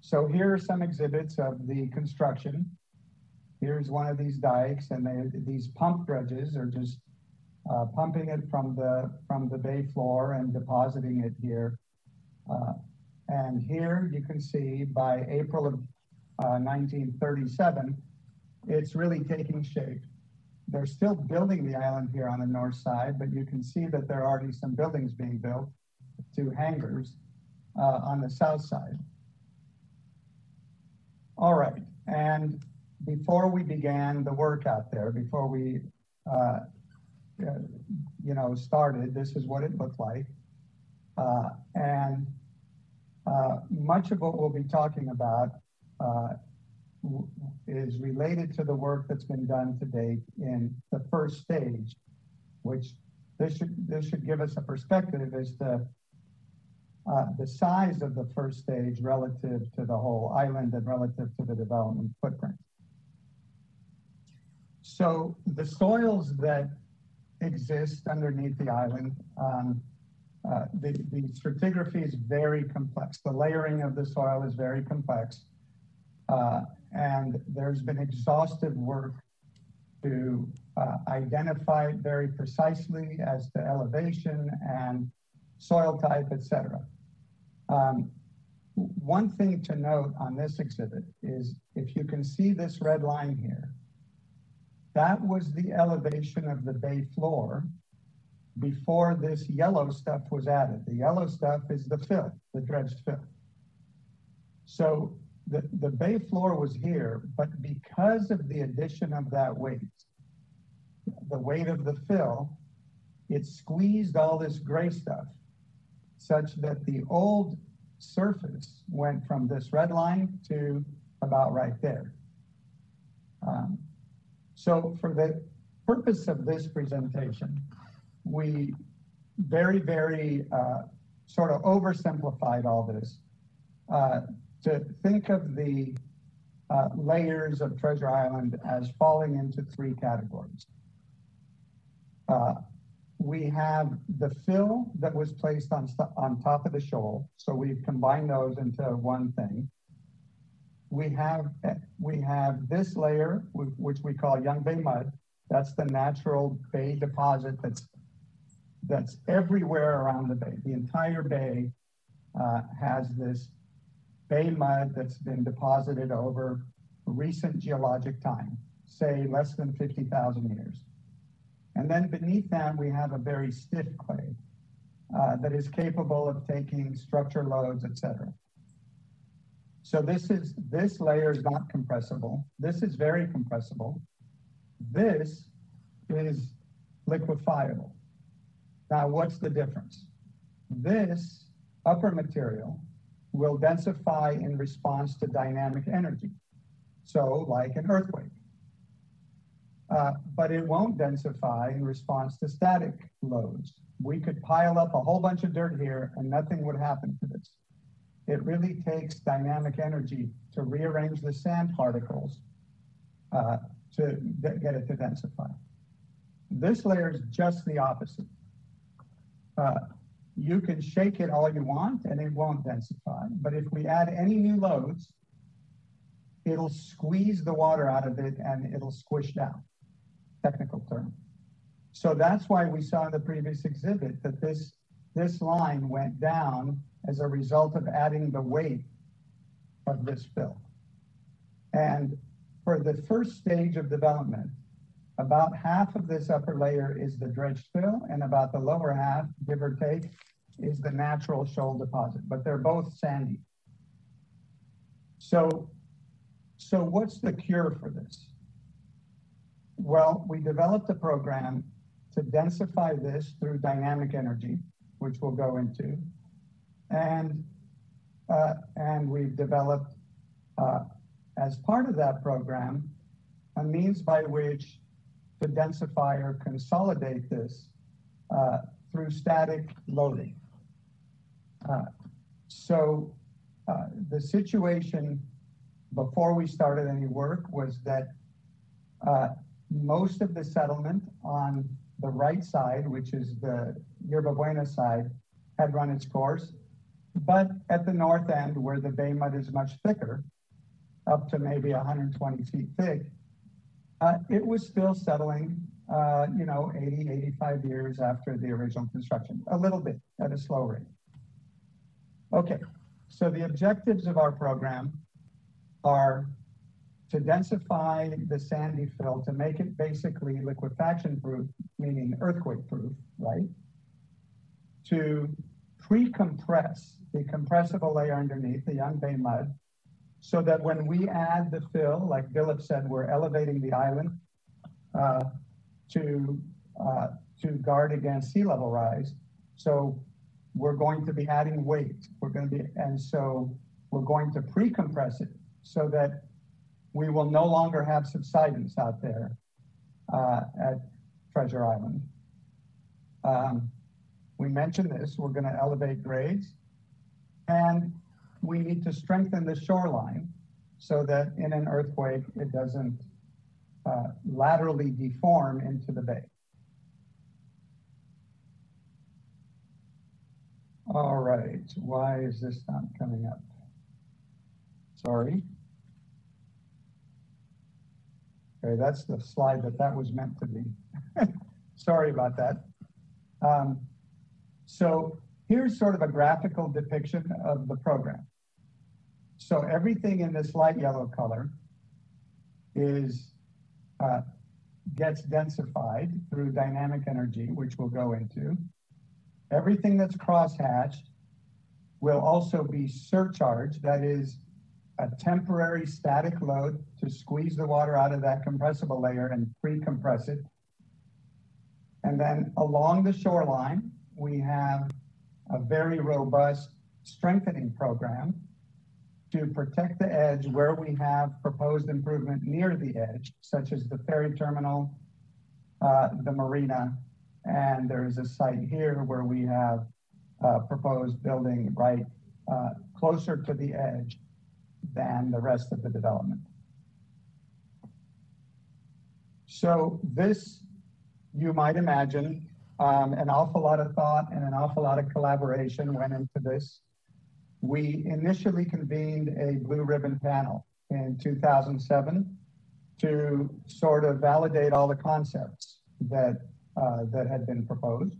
So here are some exhibits of the construction. Here's one of these dikes and they, these pump dredges are just uh, pumping it from the, from the bay floor and depositing it here. Uh, and here you can see by April of uh, 1937, it's really taking shape. They're still building the island here on the north side, but you can see that there are already some buildings being built, two hangars uh, on the south side. All right, and before we began the work out there, before we, uh, you know, started, this is what it looked like. Uh, and uh, much of what we'll be talking about uh, is related to the work that's been done to date in the first stage, which this should, this should give us a perspective as to uh, the size of the first stage relative to the whole island and relative to the development footprint. So the soils that exist underneath the island, um, uh, the, the stratigraphy is very complex. The layering of the soil is very complex. Uh, and there's been exhaustive work to uh, identify it very precisely as to elevation and soil type, etc. Um, one thing to note on this exhibit is if you can see this red line here, that was the elevation of the bay floor before this yellow stuff was added. The yellow stuff is the fill, the dredged fill. So the, the bay floor was here, but because of the addition of that weight, the weight of the fill, it squeezed all this gray stuff such that the old surface went from this red line to about right there. Um, so for the purpose of this presentation, we very, very uh, sort of oversimplified all this uh, to think of the uh, layers of Treasure Island as falling into three categories. Uh, we have the fill that was placed on, on top of the shoal. So we've combined those into one thing. We have, we have this layer, which we call Young Bay mud. That's the natural bay deposit that's, that's everywhere around the bay. The entire bay uh, has this bay mud that's been deposited over recent geologic time, say less than 50,000 years. And then beneath that, we have a very stiff clay uh, that is capable of taking structure loads, etc. So this is this layer is not compressible. This is very compressible. This is liquefiable. Now, what's the difference? This upper material will densify in response to dynamic energy. So like an earthquake. Uh, but it won't densify in response to static loads. We could pile up a whole bunch of dirt here and nothing would happen to this. It really takes dynamic energy to rearrange the sand particles uh, to get it to densify. This layer is just the opposite. Uh, you can shake it all you want and it won't densify. But if we add any new loads, it'll squeeze the water out of it and it'll squish down, technical term. So that's why we saw in the previous exhibit that this, this line went down as a result of adding the weight of this fill. And for the first stage of development, about half of this upper layer is the dredge fill and about the lower half, give or take, is the natural shoal deposit, but they're both sandy. So, so what's the cure for this? Well, we developed a program to densify this through dynamic energy, which we'll go into. And, uh, and we've developed, uh, as part of that program, a means by which to densify or consolidate this uh, through static loading. Uh, so uh, the situation before we started any work was that uh, most of the settlement on the right side, which is the Yerba Buena side, had run its course. But at the north end, where the bay mud is much thicker, up to maybe 120 feet thick, uh, it was still settling, uh, you know, 80, 85 years after the original construction, a little bit at a slow rate. Okay, so the objectives of our program are to densify the sandy fill to make it basically liquefaction proof, meaning earthquake proof, right? To pre-compress the compressible layer underneath the young bay mud so that when we add the fill, like Dilip said, we're elevating the island uh, to, uh, to guard against sea level rise. So we're going to be adding weight. We're going to be, and so we're going to pre-compress it so that we will no longer have subsidence out there uh, at Treasure Island. Um, we mentioned this, we're going to elevate grades. And we need to strengthen the shoreline so that in an earthquake, it doesn't uh, laterally deform into the bay. All right, why is this not coming up? Sorry. Okay, that's the slide that that was meant to be. Sorry about that. Um, so here's sort of a graphical depiction of the program. So everything in this light yellow color is uh, gets densified through dynamic energy, which we'll go into. Everything that's crosshatched will also be surcharged, that is a temporary static load to squeeze the water out of that compressible layer and pre-compress it. And then along the shoreline, we have a very robust strengthening program to protect the edge where we have proposed improvement near the edge, such as the ferry terminal, uh, the marina, and there's a site here where we have uh, proposed building right uh, closer to the edge than the rest of the development. So this, you might imagine, um, an awful lot of thought and an awful lot of collaboration went into this we initially convened a blue ribbon panel in 2007 to sort of validate all the concepts that, uh, that had been proposed.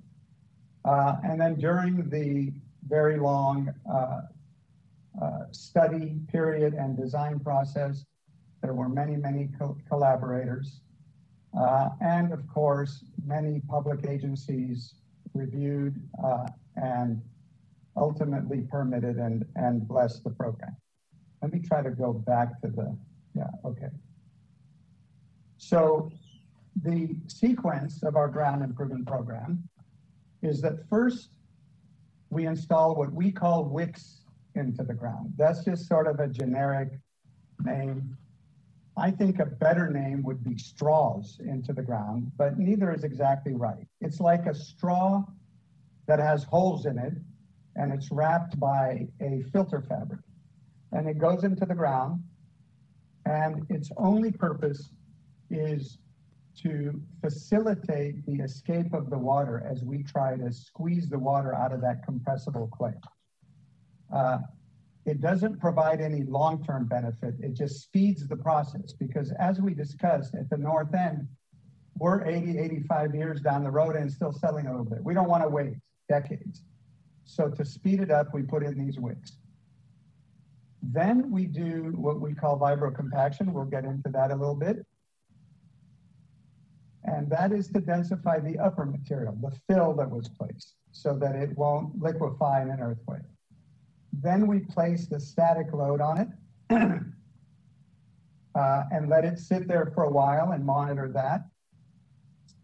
Uh, and then during the very long uh, uh study period and design process, there were many, many co collaborators. Uh, and of course, many public agencies reviewed uh, and ultimately permitted and, and blessed the program. Let me try to go back to the, yeah, okay. So the sequence of our ground improvement program is that first we install what we call wicks into the ground. That's just sort of a generic name. I think a better name would be straws into the ground, but neither is exactly right. It's like a straw that has holes in it and it's wrapped by a filter fabric. And it goes into the ground, and its only purpose is to facilitate the escape of the water as we try to squeeze the water out of that compressible clay. Uh, it doesn't provide any long-term benefit. It just speeds the process because as we discussed at the north end, we're 80, 85 years down the road and still settling a little bit. We don't want to wait decades. So to speed it up, we put in these wicks. Then we do what we call vibrocompaction. We'll get into that a little bit. And that is to densify the upper material, the fill that was placed, so that it won't liquefy in an earthquake. Then we place the static load on it uh, and let it sit there for a while and monitor that.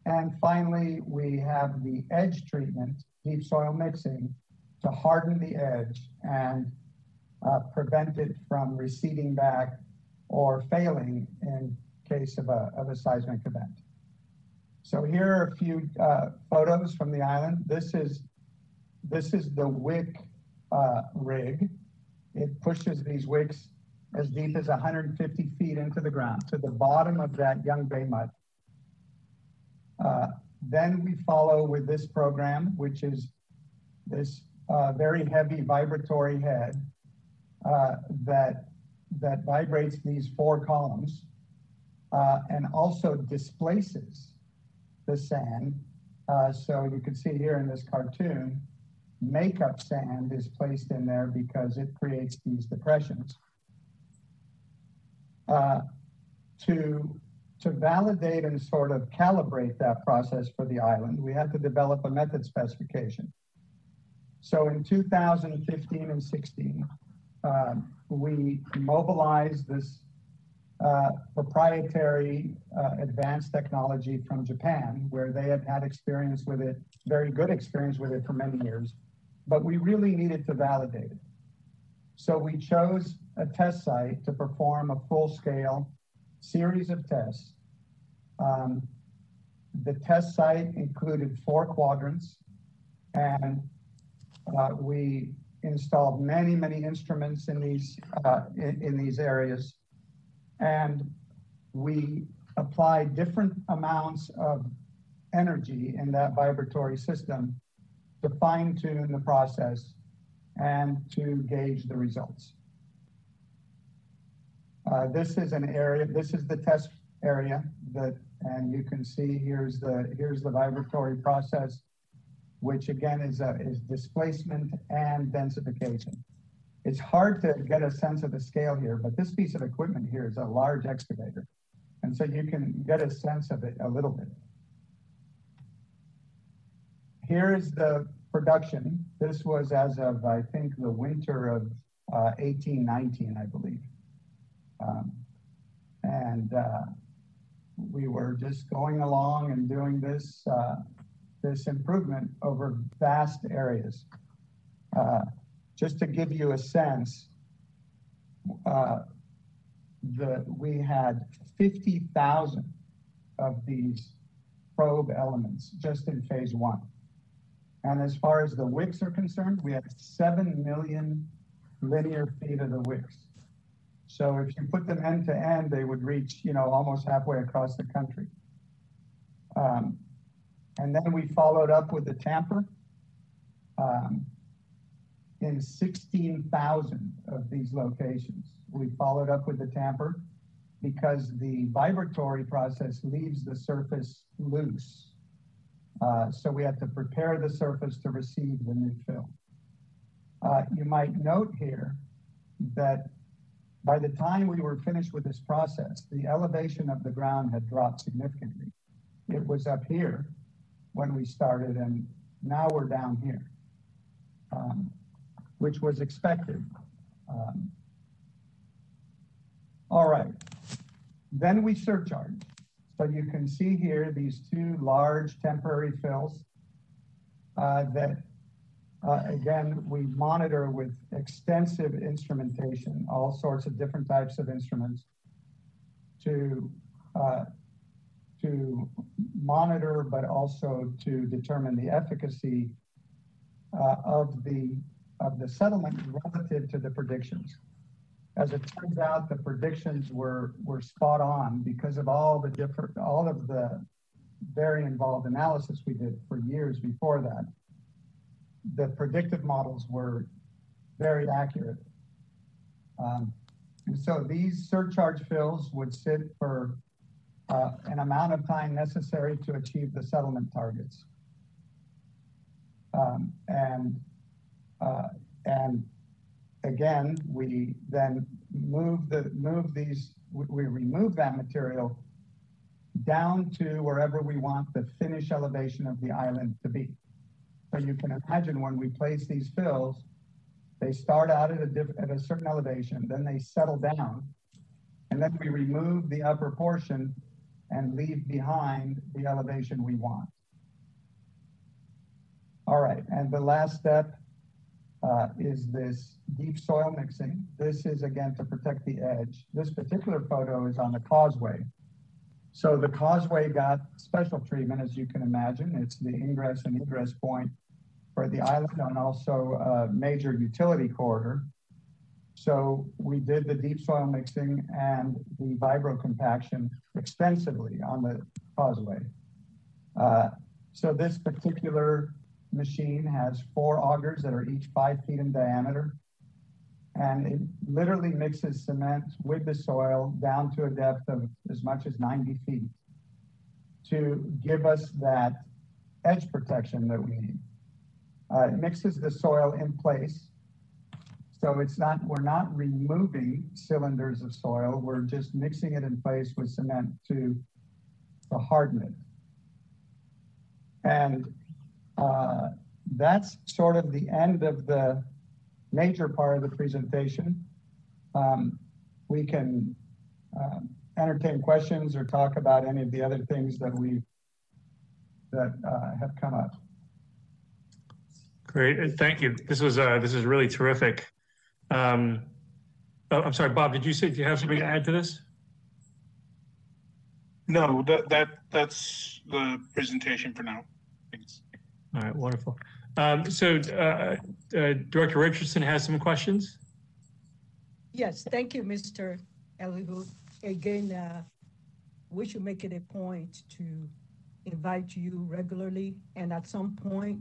And finally, we have the edge treatment, deep soil mixing, to harden the edge and uh, prevent it from receding back or failing in case of a, of a seismic event. So here are a few uh, photos from the island. This is, this is the wick uh, rig. It pushes these wicks as deep as 150 feet into the ground to the bottom of that young bay mud. Uh, then we follow with this program, which is this uh, very heavy vibratory head uh, that, that vibrates these four columns uh, and also displaces the sand. Uh, so you can see here in this cartoon, makeup sand is placed in there because it creates these depressions. Uh, to, to validate and sort of calibrate that process for the island, we had to develop a method specification. So in 2015 and 16, um, we mobilized this uh, proprietary uh, advanced technology from Japan, where they had had experience with it, very good experience with it for many years, but we really needed to validate it. So we chose a test site to perform a full scale series of tests. Um, the test site included four quadrants and uh, we installed many, many instruments in these, uh, in, in these areas. And we applied different amounts of energy in that vibratory system to fine tune the process and to gauge the results. Uh, this is an area, this is the test area that, and you can see here's the, here's the vibratory process which again is, a, is displacement and densification. It's hard to get a sense of the scale here, but this piece of equipment here is a large excavator. And so you can get a sense of it a little bit. Here is the production. This was as of, I think, the winter of uh, 1819, I believe. Um, and uh, we were just going along and doing this uh, this improvement over vast areas. Uh, just to give you a sense, uh, the, we had 50,000 of these probe elements just in phase one. And as far as the wicks are concerned, we have 7 million linear feet of the wicks. So if you put them end to end, they would reach, you know, almost halfway across the country. Um, and then we followed up with the tamper um, in 16,000 of these locations. We followed up with the tamper because the vibratory process leaves the surface loose. Uh, so we had to prepare the surface to receive the new fill. Uh, you might note here that by the time we were finished with this process, the elevation of the ground had dropped significantly. It was up here when we started, and now we're down here, um, which was expected. Um, all right, then we surcharge. So you can see here these two large temporary fills uh, that, uh, again, we monitor with extensive instrumentation, all sorts of different types of instruments to uh, to monitor, but also to determine the efficacy uh, of the of the settlement relative to the predictions. As it turns out, the predictions were were spot on because of all the different all of the very involved analysis we did for years before that. The predictive models were very accurate. Um, and so these surcharge fills would sit for uh, an amount of time necessary to achieve the settlement targets. Um, and, uh, and again, we then move the, move these, we, remove that material down to wherever we want the finish elevation of the island to be. So you can imagine when we place these fills, they start out at a, diff, at a certain elevation, then they settle down, and then we remove the upper portion and leave behind the elevation we want. All right, and the last step uh, is this deep soil mixing. This is again to protect the edge. This particular photo is on the causeway. So the causeway got special treatment, as you can imagine. It's the ingress and egress point for the island and also a major utility corridor. So we did the deep soil mixing and the vibro compaction extensively on the causeway. Uh, so this particular machine has four augers that are each five feet in diameter. And it literally mixes cement with the soil down to a depth of as much as 90 feet to give us that edge protection that we need. Uh, it mixes the soil in place. So it's not, we're not removing cylinders of soil. We're just mixing it in place with cement to, to harden it. And uh, that's sort of the end of the major part of the presentation. Um, we can uh, entertain questions or talk about any of the other things that we that uh, have come up. Great, thank you. This was uh, this is really terrific. Um, oh, I'm sorry, Bob. Did you say do you have something to add to this? No, that that that's the presentation for now. All right, wonderful. Um, so uh, uh, Director Richardson has some questions. Yes, thank you, Mr. Eliahu. Again, uh, we should make it a point to invite you regularly. And at some point,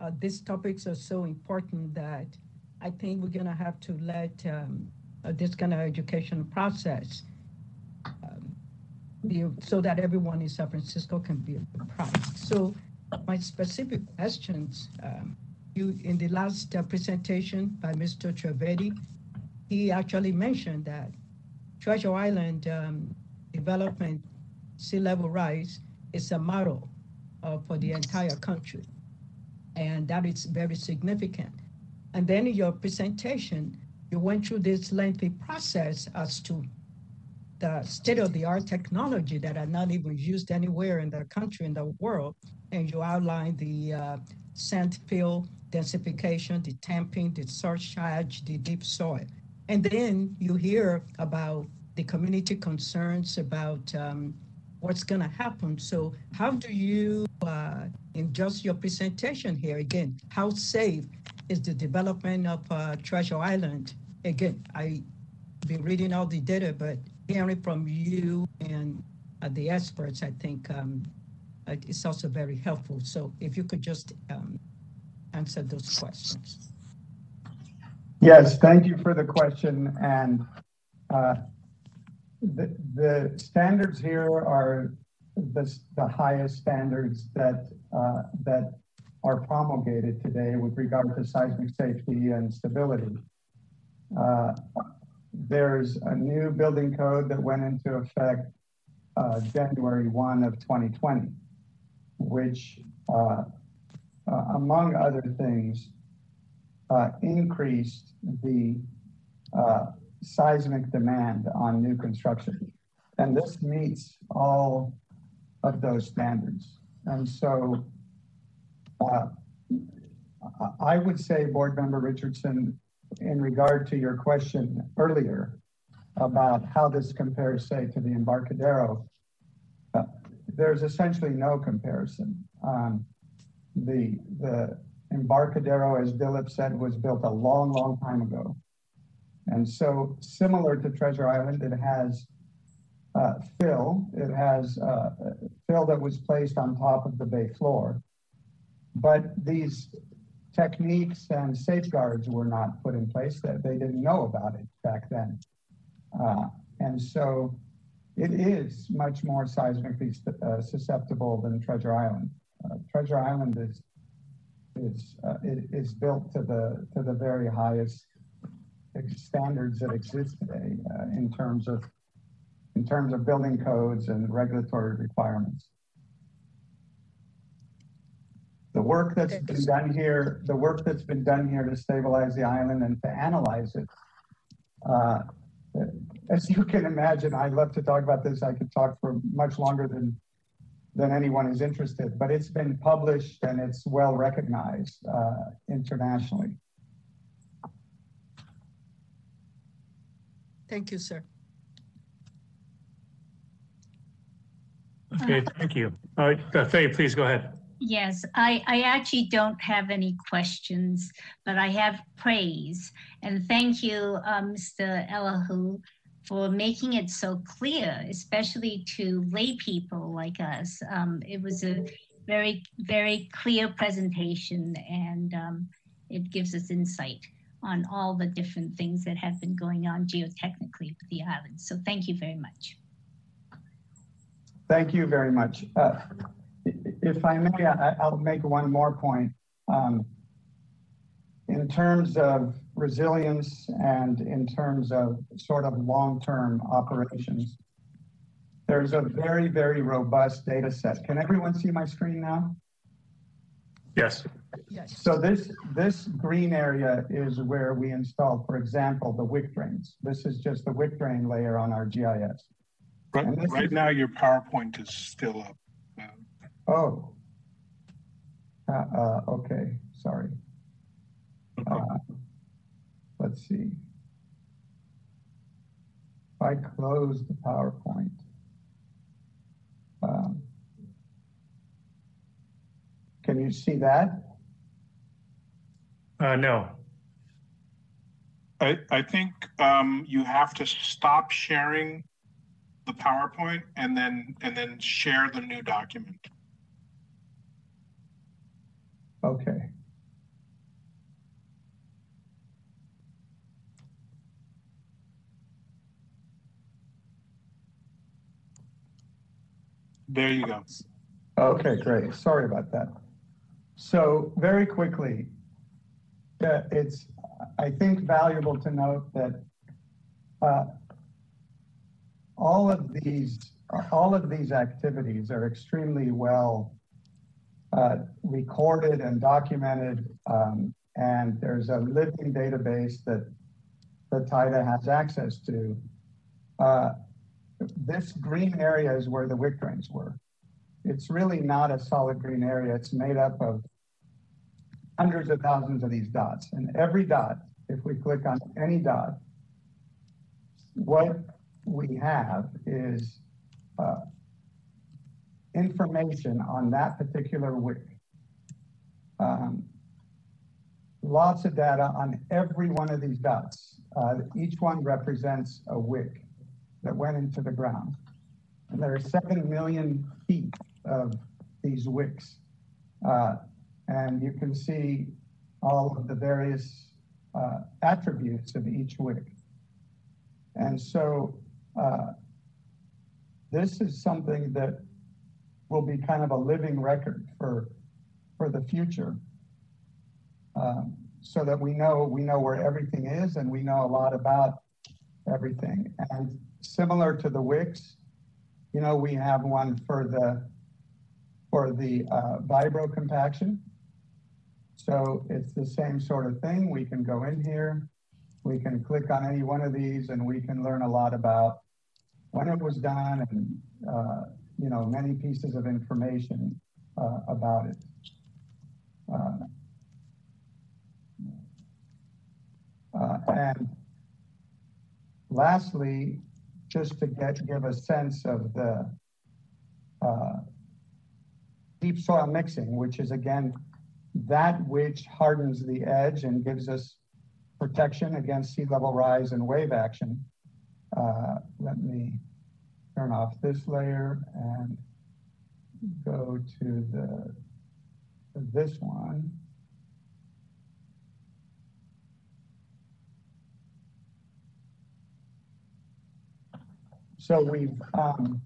uh, these topics are so important that I think we're going to have to let um, uh, this kind of education process um, be, so that everyone in San Francisco can be apprised. So my specific questions, um, you in the last uh, presentation by Mr. Trivedi, he actually mentioned that Treasure Island um, development sea level rise is a model uh, for the entire country. And that is very significant. And then in your presentation, you went through this lengthy process as to the state of the art technology that are not even used anywhere in the country, in the world, and you outline the uh, sand fill densification, the tamping, the surcharge, the deep soil. And then you hear about the community concerns about um, what's going to happen. So, how do you, uh, in just your presentation here again, how safe is the development of uh, Treasure Island? Again, I've been reading all the data, but hearing from you and uh, the experts, I think um, it's also very helpful. So if you could just um, answer those questions. Yes, thank you for the question. And uh, the, the standards here are the, the highest standards that, uh, that are promulgated today with regard to seismic safety and stability. Uh, there's a new building code that went into effect uh, January 1 of 2020 which, uh, uh, among other things, uh, increased the uh, seismic demand on new construction. And this meets all of those standards. And so uh, I would say, Board Member Richardson, in regard to your question earlier about how this compares, say, to the Embarcadero, there's essentially no comparison. Um, the, the Embarcadero, as Dilip said, was built a long, long time ago. And so similar to Treasure Island, it has uh, fill. It has uh, fill that was placed on top of the bay floor. But these techniques and safeguards were not put in place that they didn't know about it back then. Uh, and so it is much more seismically uh, susceptible than Treasure Island. Uh, Treasure Island is is uh, is built to the to the very highest standards that exist today uh, in terms of in terms of building codes and regulatory requirements. The work that's been done here, the work that's been done here to stabilize the island and to analyze it. Uh, as you can imagine, I love to talk about this. I could talk for much longer than than anyone is interested, but it's been published and it's well recognized uh, internationally. Thank you, sir. Okay, thank you. All right, uh, Faye, please go ahead. Yes, I, I actually don't have any questions, but I have praise. And thank you, uh, Mr. Eliahu, for making it so clear, especially to lay people like us. Um, it was a very, very clear presentation and um, it gives us insight on all the different things that have been going on geotechnically with the island. So thank you very much. Thank you very much. Uh, if I may, I, will make one more point. Um, in terms of resilience and in terms of sort of long-term operations, there's a very, very robust data set. Can everyone see my screen now? Yes. Yes. So this, this green area is where we installed, for example, the wick drains. This is just the wick drain layer on our GIS. Right, right is, now, your PowerPoint is still up. Oh. Uh, uh, okay, sorry. Uh, let's see. If I close the PowerPoint, um, can you see that? Uh, no. I, I think um, you have to stop sharing the PowerPoint and then and then share the new document. Okay. There you go. Okay, great. Sorry about that. So very quickly, uh, it's, I think, valuable to note that uh, all of these all of these activities are extremely well uh, recorded and documented, um, and there's a living database that that TIDA has access to. Uh, this green area is where the wick drains were. It's really not a solid green area. It's made up of hundreds of thousands of these dots. And every dot, if we click on any dot, what we have is uh, information on that particular wick. Um, lots of data on every one of these dots. Uh, each one represents a wick that went into the ground. And there are 7 million feet of these wicks. Uh, and you can see all of the various uh, attributes of each wick. And so uh, this is something that will be kind of a living record for, for the future. Um, so that we know we know where everything is and we know a lot about everything. And similar to the wicks, you know, we have one for the for the uh, vibro compaction. So it's the same sort of thing. We can go in here, we can click on any one of these, and we can learn a lot about when it was done and uh, you know many pieces of information uh, about it. Uh, and lastly, just to get give a sense of the uh, deep soil mixing, which is again that which hardens the edge and gives us protection against sea level rise and wave action. Uh, let me turn off this layer and go to the this one. So we've, um,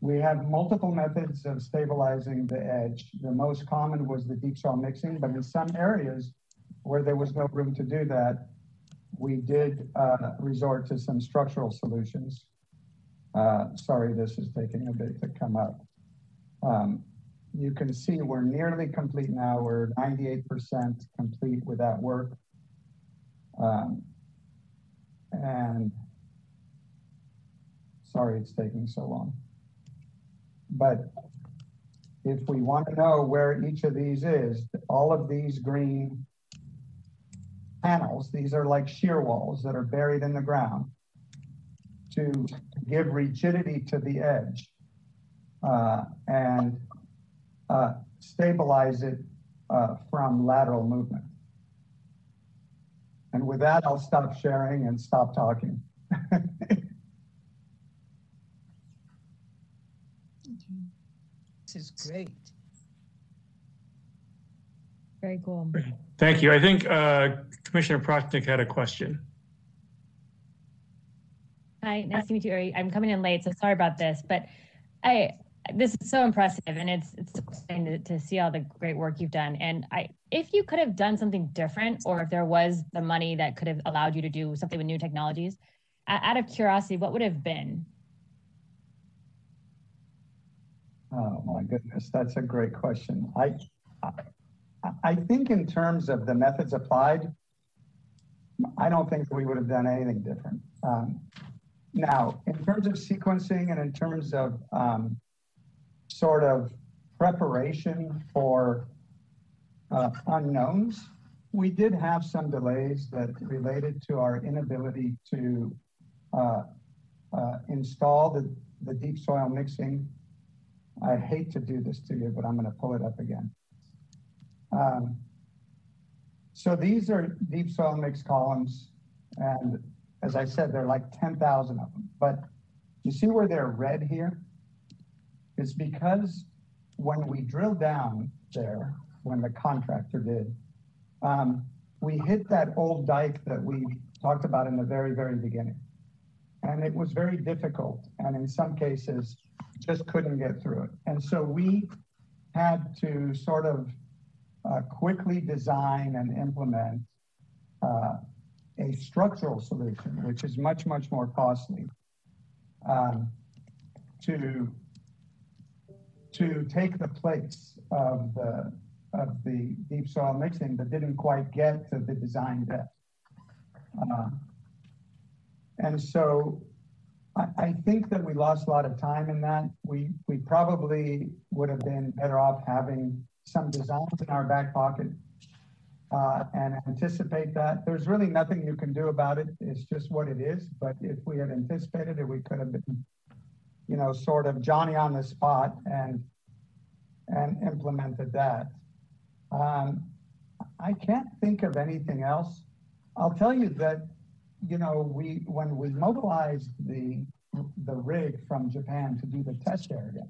we have multiple methods of stabilizing the edge. The most common was the deep soil mixing, but in some areas where there was no room to do that, we did uh, resort to some structural solutions. Uh, sorry, this is taking a bit to come up. Um, you can see we're nearly complete now. We're 98% complete with that work. Um, and sorry it's taking so long. But if we want to know where each of these is, all of these green panels, these are like shear walls that are buried in the ground to give rigidity to the edge uh, and uh, stabilize it uh, from lateral movement. And with that, I'll stop sharing and stop talking. This is great. Very cool. Thank you. I think uh, Commissioner Prochnick had a question. Hi, nice to meet you. I'm coming in late, so sorry about this, but I this is so impressive, and it's it's exciting to, to see all the great work you've done. And I, if you could have done something different, or if there was the money that could have allowed you to do something with new technologies, out of curiosity, what would have been? Oh my goodness, that's a great question. I, I, I think in terms of the methods applied, I don't think we would have done anything different. Um, now, in terms of sequencing and in terms of um, sort of preparation for uh, unknowns, we did have some delays that related to our inability to uh, uh, install the, the deep soil mixing I hate to do this to you, but I'm going to pull it up again. Um, so these are deep soil mix columns. And as I said, there are like 10,000 of them. But you see where they're red here? It's because when we drilled down there, when the contractor did, um, we hit that old dike that we talked about in the very, very beginning. And it was very difficult. And in some cases, just couldn't get through it. And so we had to sort of uh, quickly design and implement uh, a structural solution, which is much, much more costly, um, to, to take the place of the, of the deep soil mixing that didn't quite get to the design depth. Uh, and so I, think that we lost a lot of time in that. We we probably would have been better off having some designs in our back pocket uh, and anticipate that. There's really nothing you can do about it. It's just what it is. But if we had anticipated it, we could have been, you know, sort of Johnny on the spot and and implemented that. Um, I can't think of anything else. I'll tell you that you know, we when we mobilized the the rig from Japan to do the test area,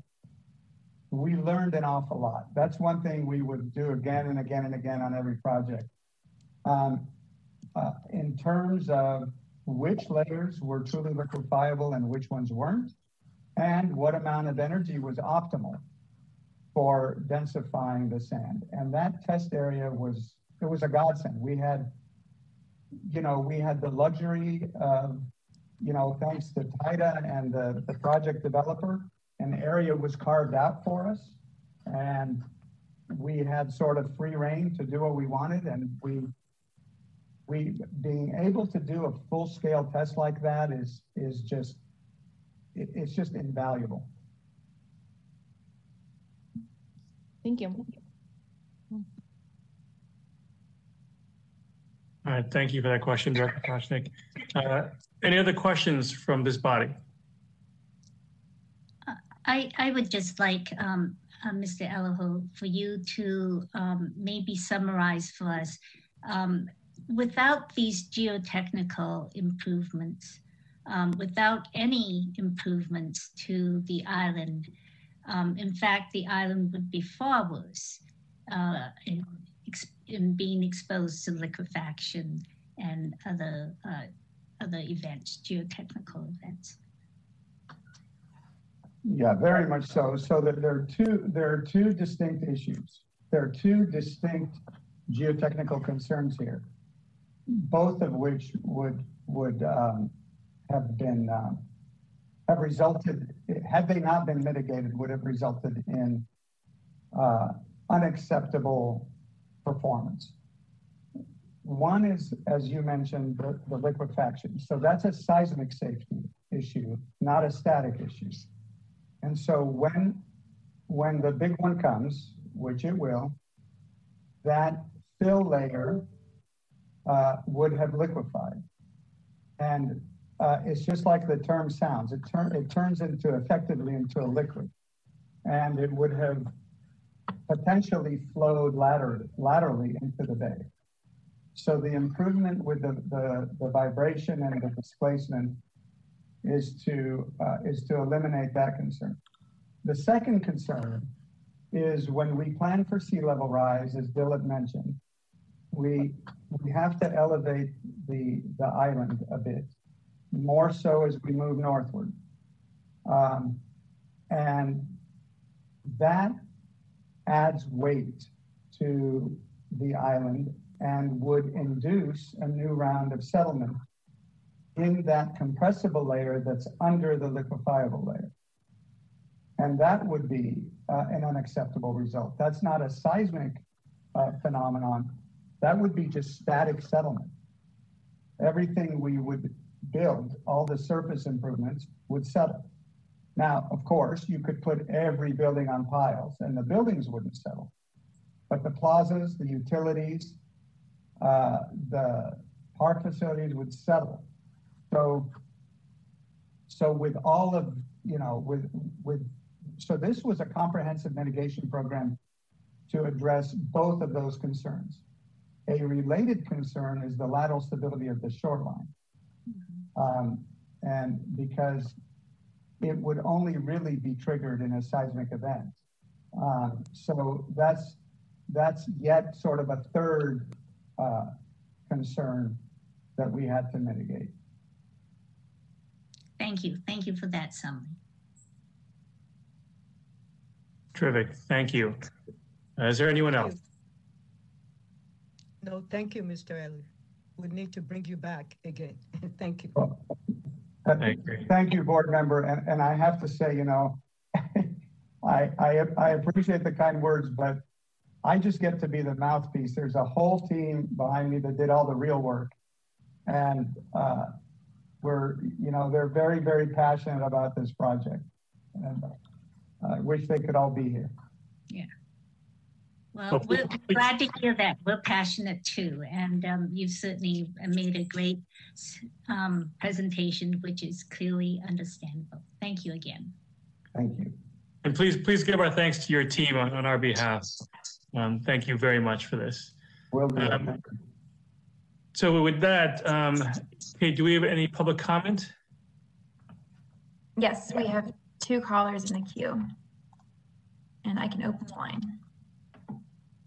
we learned an awful lot. That's one thing we would do again and again and again on every project. Um, uh, in terms of which layers were truly liquefiable and which ones weren't, and what amount of energy was optimal for densifying the sand. And that test area was, it was a godsend. We had you know, we had the luxury of, you know, thanks to TIDA and the, the project developer, an area was carved out for us. And we had sort of free reign to do what we wanted. And we, we being able to do a full scale test like that is, is just, it, it's just invaluable. Thank you. All right, thank you for that question, Director Prochnick. Uh, any other questions from this body? I, I would just like, um, uh, Mr. Eliahu, for you to um, maybe summarize for us, um, without these geotechnical improvements, um, without any improvements to the island, um, in fact, the island would be far worse. Uh, in being exposed to liquefaction and other uh, other events, geotechnical events. Yeah, very much so. So that there are two there are two distinct issues. There are two distinct geotechnical concerns here, both of which would would um, have been um, have resulted had they not been mitigated would have resulted in uh, unacceptable performance. One is, as you mentioned, the, the liquefaction. So that's a seismic safety issue, not a static issue. And so when when the big one comes, which it will, that fill layer uh, would have liquefied. And uh, it's just like the term sounds. It, tur- it turns into effectively into a liquid. And it would have potentially flowed later, laterally into the bay. So the improvement with the, the, the vibration and the displacement is to, uh, is to eliminate that concern. The second concern is when we plan for sea level rise, as Dilip mentioned, we, we have to elevate the, the island a bit, more so as we move northward. Um, and that adds weight to the island and would induce a new round of settlement in that compressible layer that's under the liquefiable layer. And that would be uh, an unacceptable result. That's not a seismic uh, phenomenon. That would be just static settlement. Everything we would build, all the surface improvements would settle. Now, of course, you could put every building on piles and the buildings wouldn't settle. But the plazas, the utilities, uh, the park facilities would settle. So, so with all of, you know, with, with, so this was a comprehensive mitigation program to address both of those concerns. A related concern is the lateral stability of the shoreline. Um, and because it would only really be triggered in a seismic event. Um, so that's, that's yet sort of a third uh, concern that we had to mitigate. Thank you. Thank you for that summary. Terrific. Thank you. Uh, is there anyone else? No, thank you, Mr. Elliott. We need to bring you back again. thank you. Well, Thank you, board member. And, and I have to say, you know, I, I, I appreciate the kind words, but I just get to be the mouthpiece. There's a whole team behind me that did all the real work. And uh, we're, you know, they're very, very passionate about this project. And I wish they could all be here. Yeah. Well, we're glad to hear that. We're passionate too. And um, you've certainly made a great um, presentation, which is clearly understandable. Thank you again. Thank you. And please, please give our thanks to your team on, on our behalf. Um, thank you very much for this. Will do. Um, so with that, um, okay, do we have any public comment? Yes, we have two callers in the queue. And I can open the line.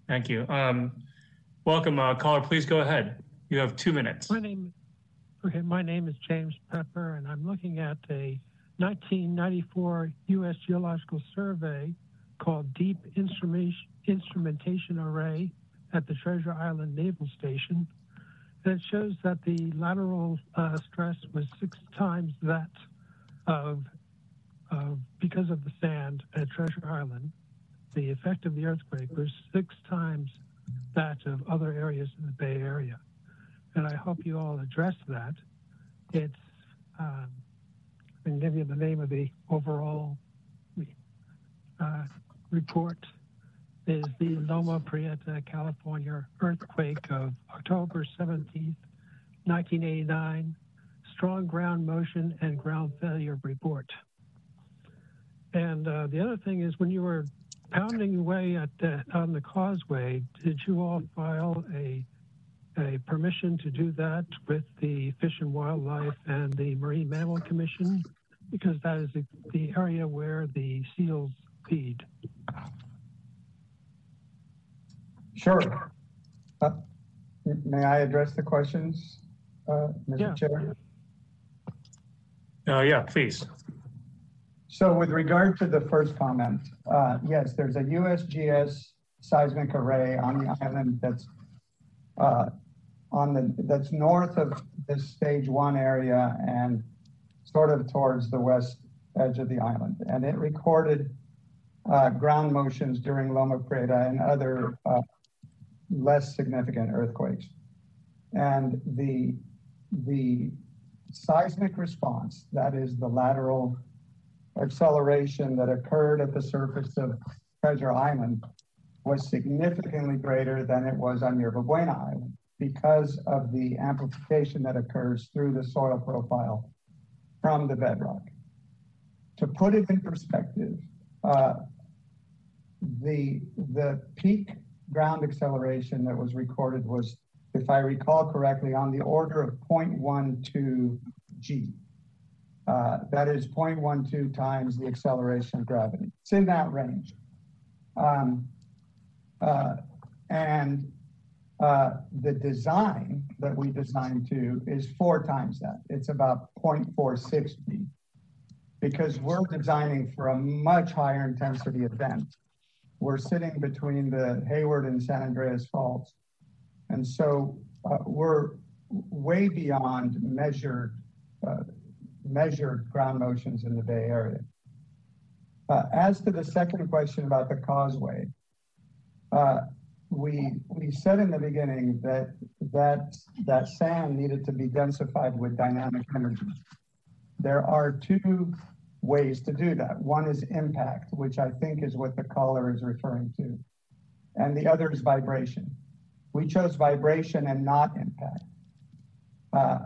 Thank you. Um, welcome, uh, caller. Please go ahead. You have two minutes. My name, okay, my name is James Pepper, and I'm looking at a 1994 U.S. Geological Survey called Deep Instrumentation, Instrumentation Array at the Treasure Island Naval Station. It shows that the lateral uh, stress was six times that of, of because of the sand at Treasure Island the effect of the earthquake was six times that of other areas in the Bay Area. And I hope you all address that. It's, um, I can give you the name of the overall uh, report is the Loma Prieta, California earthquake of October 17th, 1989, strong ground motion and ground failure report. And uh, the other thing is when you were pounding away at the, on the causeway, did you all file a a permission to do that with the Fish and Wildlife and the Marine Mammal Commission? Because that is the, the area where the seals feed. Sure. Uh, may I address the questions, uh, Mr. Yeah. Chair? Uh, yeah, please. So with regard to the first comment, uh, yes, there's a USGS seismic array on the island that's uh, on the that's north of this stage one area and sort of towards the west edge of the island. And it recorded uh, ground motions during Loma Prieta and other uh, less significant earthquakes. And the, the seismic response, that is the lateral acceleration that occurred at the surface of Treasure Island, was significantly greater than it was on Yerba Buena Island because of the amplification that occurs through the soil profile from the bedrock. To put it in perspective, uh, the, the peak ground acceleration that was recorded was, if I recall correctly, on the order of 0.12 g. Uh, that is 0.12 times the acceleration of gravity. It's in that range. Um, uh, and uh, the design that we designed to is four times that. It's about 0.46 g because we're designing for a much higher intensity event. We're sitting between the Hayward and San Andreas faults. And so uh, we're way beyond measured, uh, measured ground motions in the Bay Area. Uh, as to the second question about the causeway, uh, we we said in the beginning that that that sand needed to be densified with dynamic energy. There are two ways to do that. One is impact, which I think is what the caller is referring to, and the other is vibration. We chose vibration and not impact. Uh,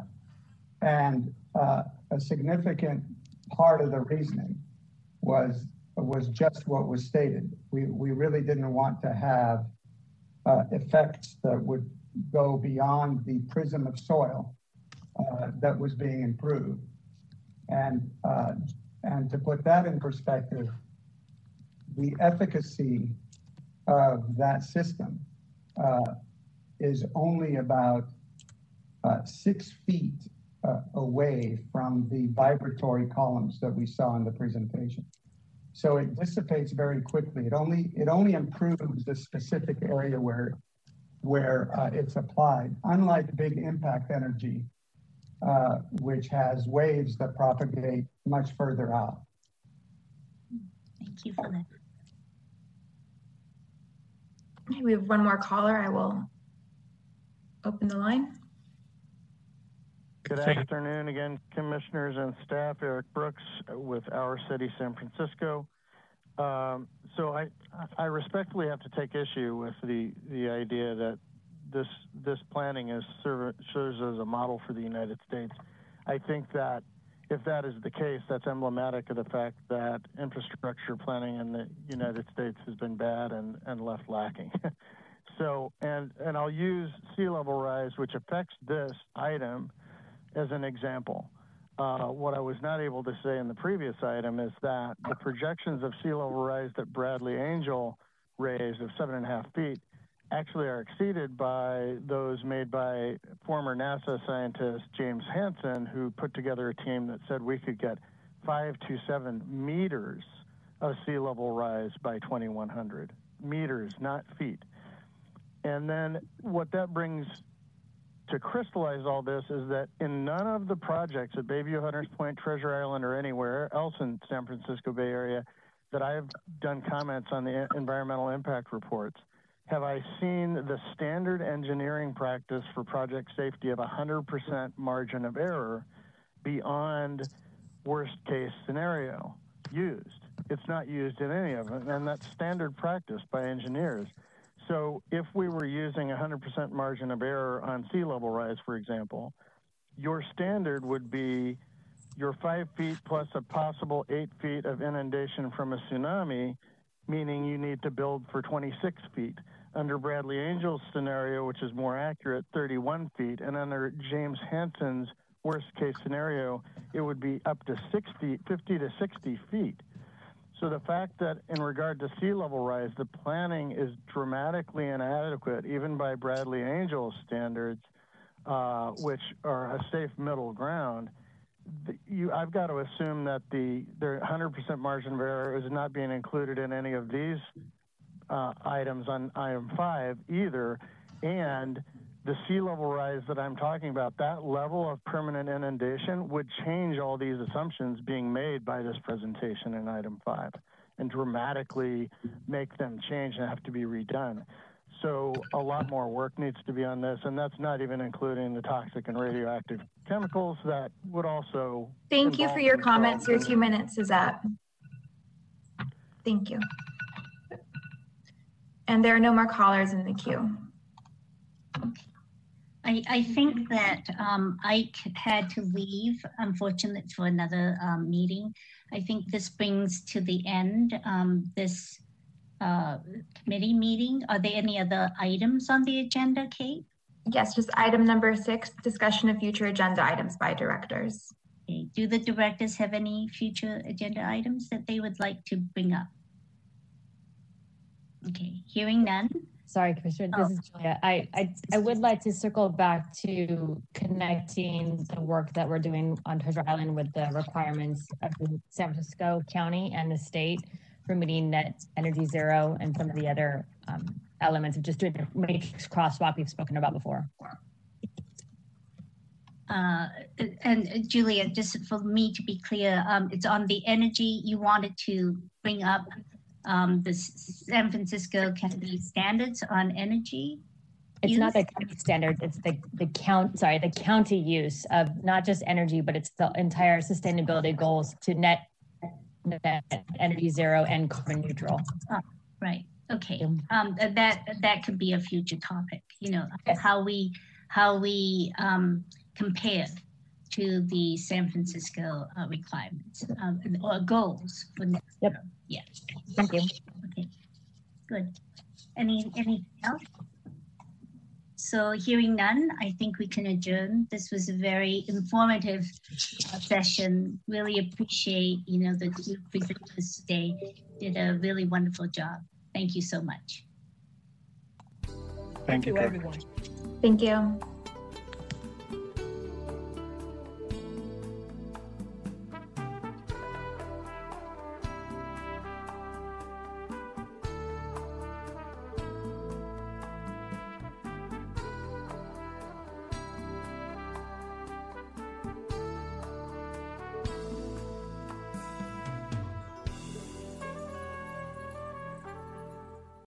and uh, a significant part of the reasoning was was just what was stated. We, we really didn't want to have uh, effects that would go beyond the prism of soil uh, that was being improved. And uh, and to put that in perspective, the efficacy of that system uh, is only about uh, six feet uh, away from the vibratory columns that we saw in the presentation. So it dissipates very quickly. It only it only improves the specific area where where uh, it's applied. Unlike big impact energy, uh, which has waves that propagate much further out. Thank you for that. We have one more caller. I will open the line. Good afternoon again, commissioners and staff. Eric Brooks with Our City, San Francisco. Um, so I, I respectfully have to take issue with the, the idea that this this planning is serve, serves as a model for the United States. I think that if that is the case, that's emblematic of the fact that infrastructure planning in the United States has been bad and, and left lacking. so, and, and I'll use sea level rise, which affects this item, as an example. Uh, what I was not able to say in the previous item is that the projections of sea level rise that Bradley Angel raised of seven and a half feet actually are exceeded by those made by former NASA scientist James Hansen, who put together a team that said we could get five to seven meters of sea level rise by 2100. Meters, not feet. And then what that brings to crystallize all this is that in none of the projects at Bayview, Hunters Point, Treasure Island, or anywhere else in San Francisco Bay Area that I've done comments on the environmental impact reports, have I seen the standard engineering practice for project safety of 100% margin of error beyond worst case scenario used. It's not used in any of it, and that's standard practice by engineers. So if we were using 100% margin of error on sea level rise, for example, your standard would be your five feet plus a possible eight feet of inundation from a tsunami, meaning you need to build for 26 feet under Bradley Angel's scenario, which is more accurate, 31 feet, and under James Hansen's worst case scenario, it would be up to 60, 50 to 60 feet. So the fact that in regard to sea level rise, the planning is dramatically inadequate, even by Bradley Angel's standards, uh, which are a safe middle ground, the, you, I've got to assume that the the 100% margin of error is not being included in any of these uh, items on item five either, and the sea level rise that I'm talking about, that level of permanent inundation would change all these assumptions being made by this presentation in item five and dramatically make them change and have to be redone. So a lot more work needs to be on this, and that's not even including the toxic and radioactive chemicals that would also. Thank you for your comments. Your two minutes is up. Thank you. And there are no more callers in the queue. I, I think that um, Ike had to leave, unfortunately, for another um, meeting. I think this brings to the end um, this uh, committee meeting. Are there any other items on the agenda, Kate? Yes, just item number six, discussion of future agenda items by directors. Okay. Do the directors have any future agenda items that they would like to bring up? Okay, hearing none. Sorry, Commissioner, this Oh. is Julia. I, I, I would like to circle back to connecting the work that we're doing on Treasure Island with the requirements of the San Francisco County and the state for meeting net energy zero and some of the other um, elements of just doing the matrix crosswalk we've spoken about before. Uh, and uh, Julia, just for me to be clear, um, it's on the energy you wanted to bring up um, the San Francisco County standards on energy. It's not the county standards. it's the, the count, sorry, the county use of not just energy, but it's the entire sustainability goals to net, net energy zero and carbon neutral. Right. Okay. Um, that that could be a future topic. You know Yes. how we how we um, compare to the San Francisco uh, requirements um, or goals for next Yep. Year. Yeah. Thank you. Okay. Good. Any anything else? So hearing none, I think we can adjourn. This was a very informative uh, session. Really appreciate, you know, the two presenters today did a really wonderful job. Thank you so much. Thank you, everyone. Thank you.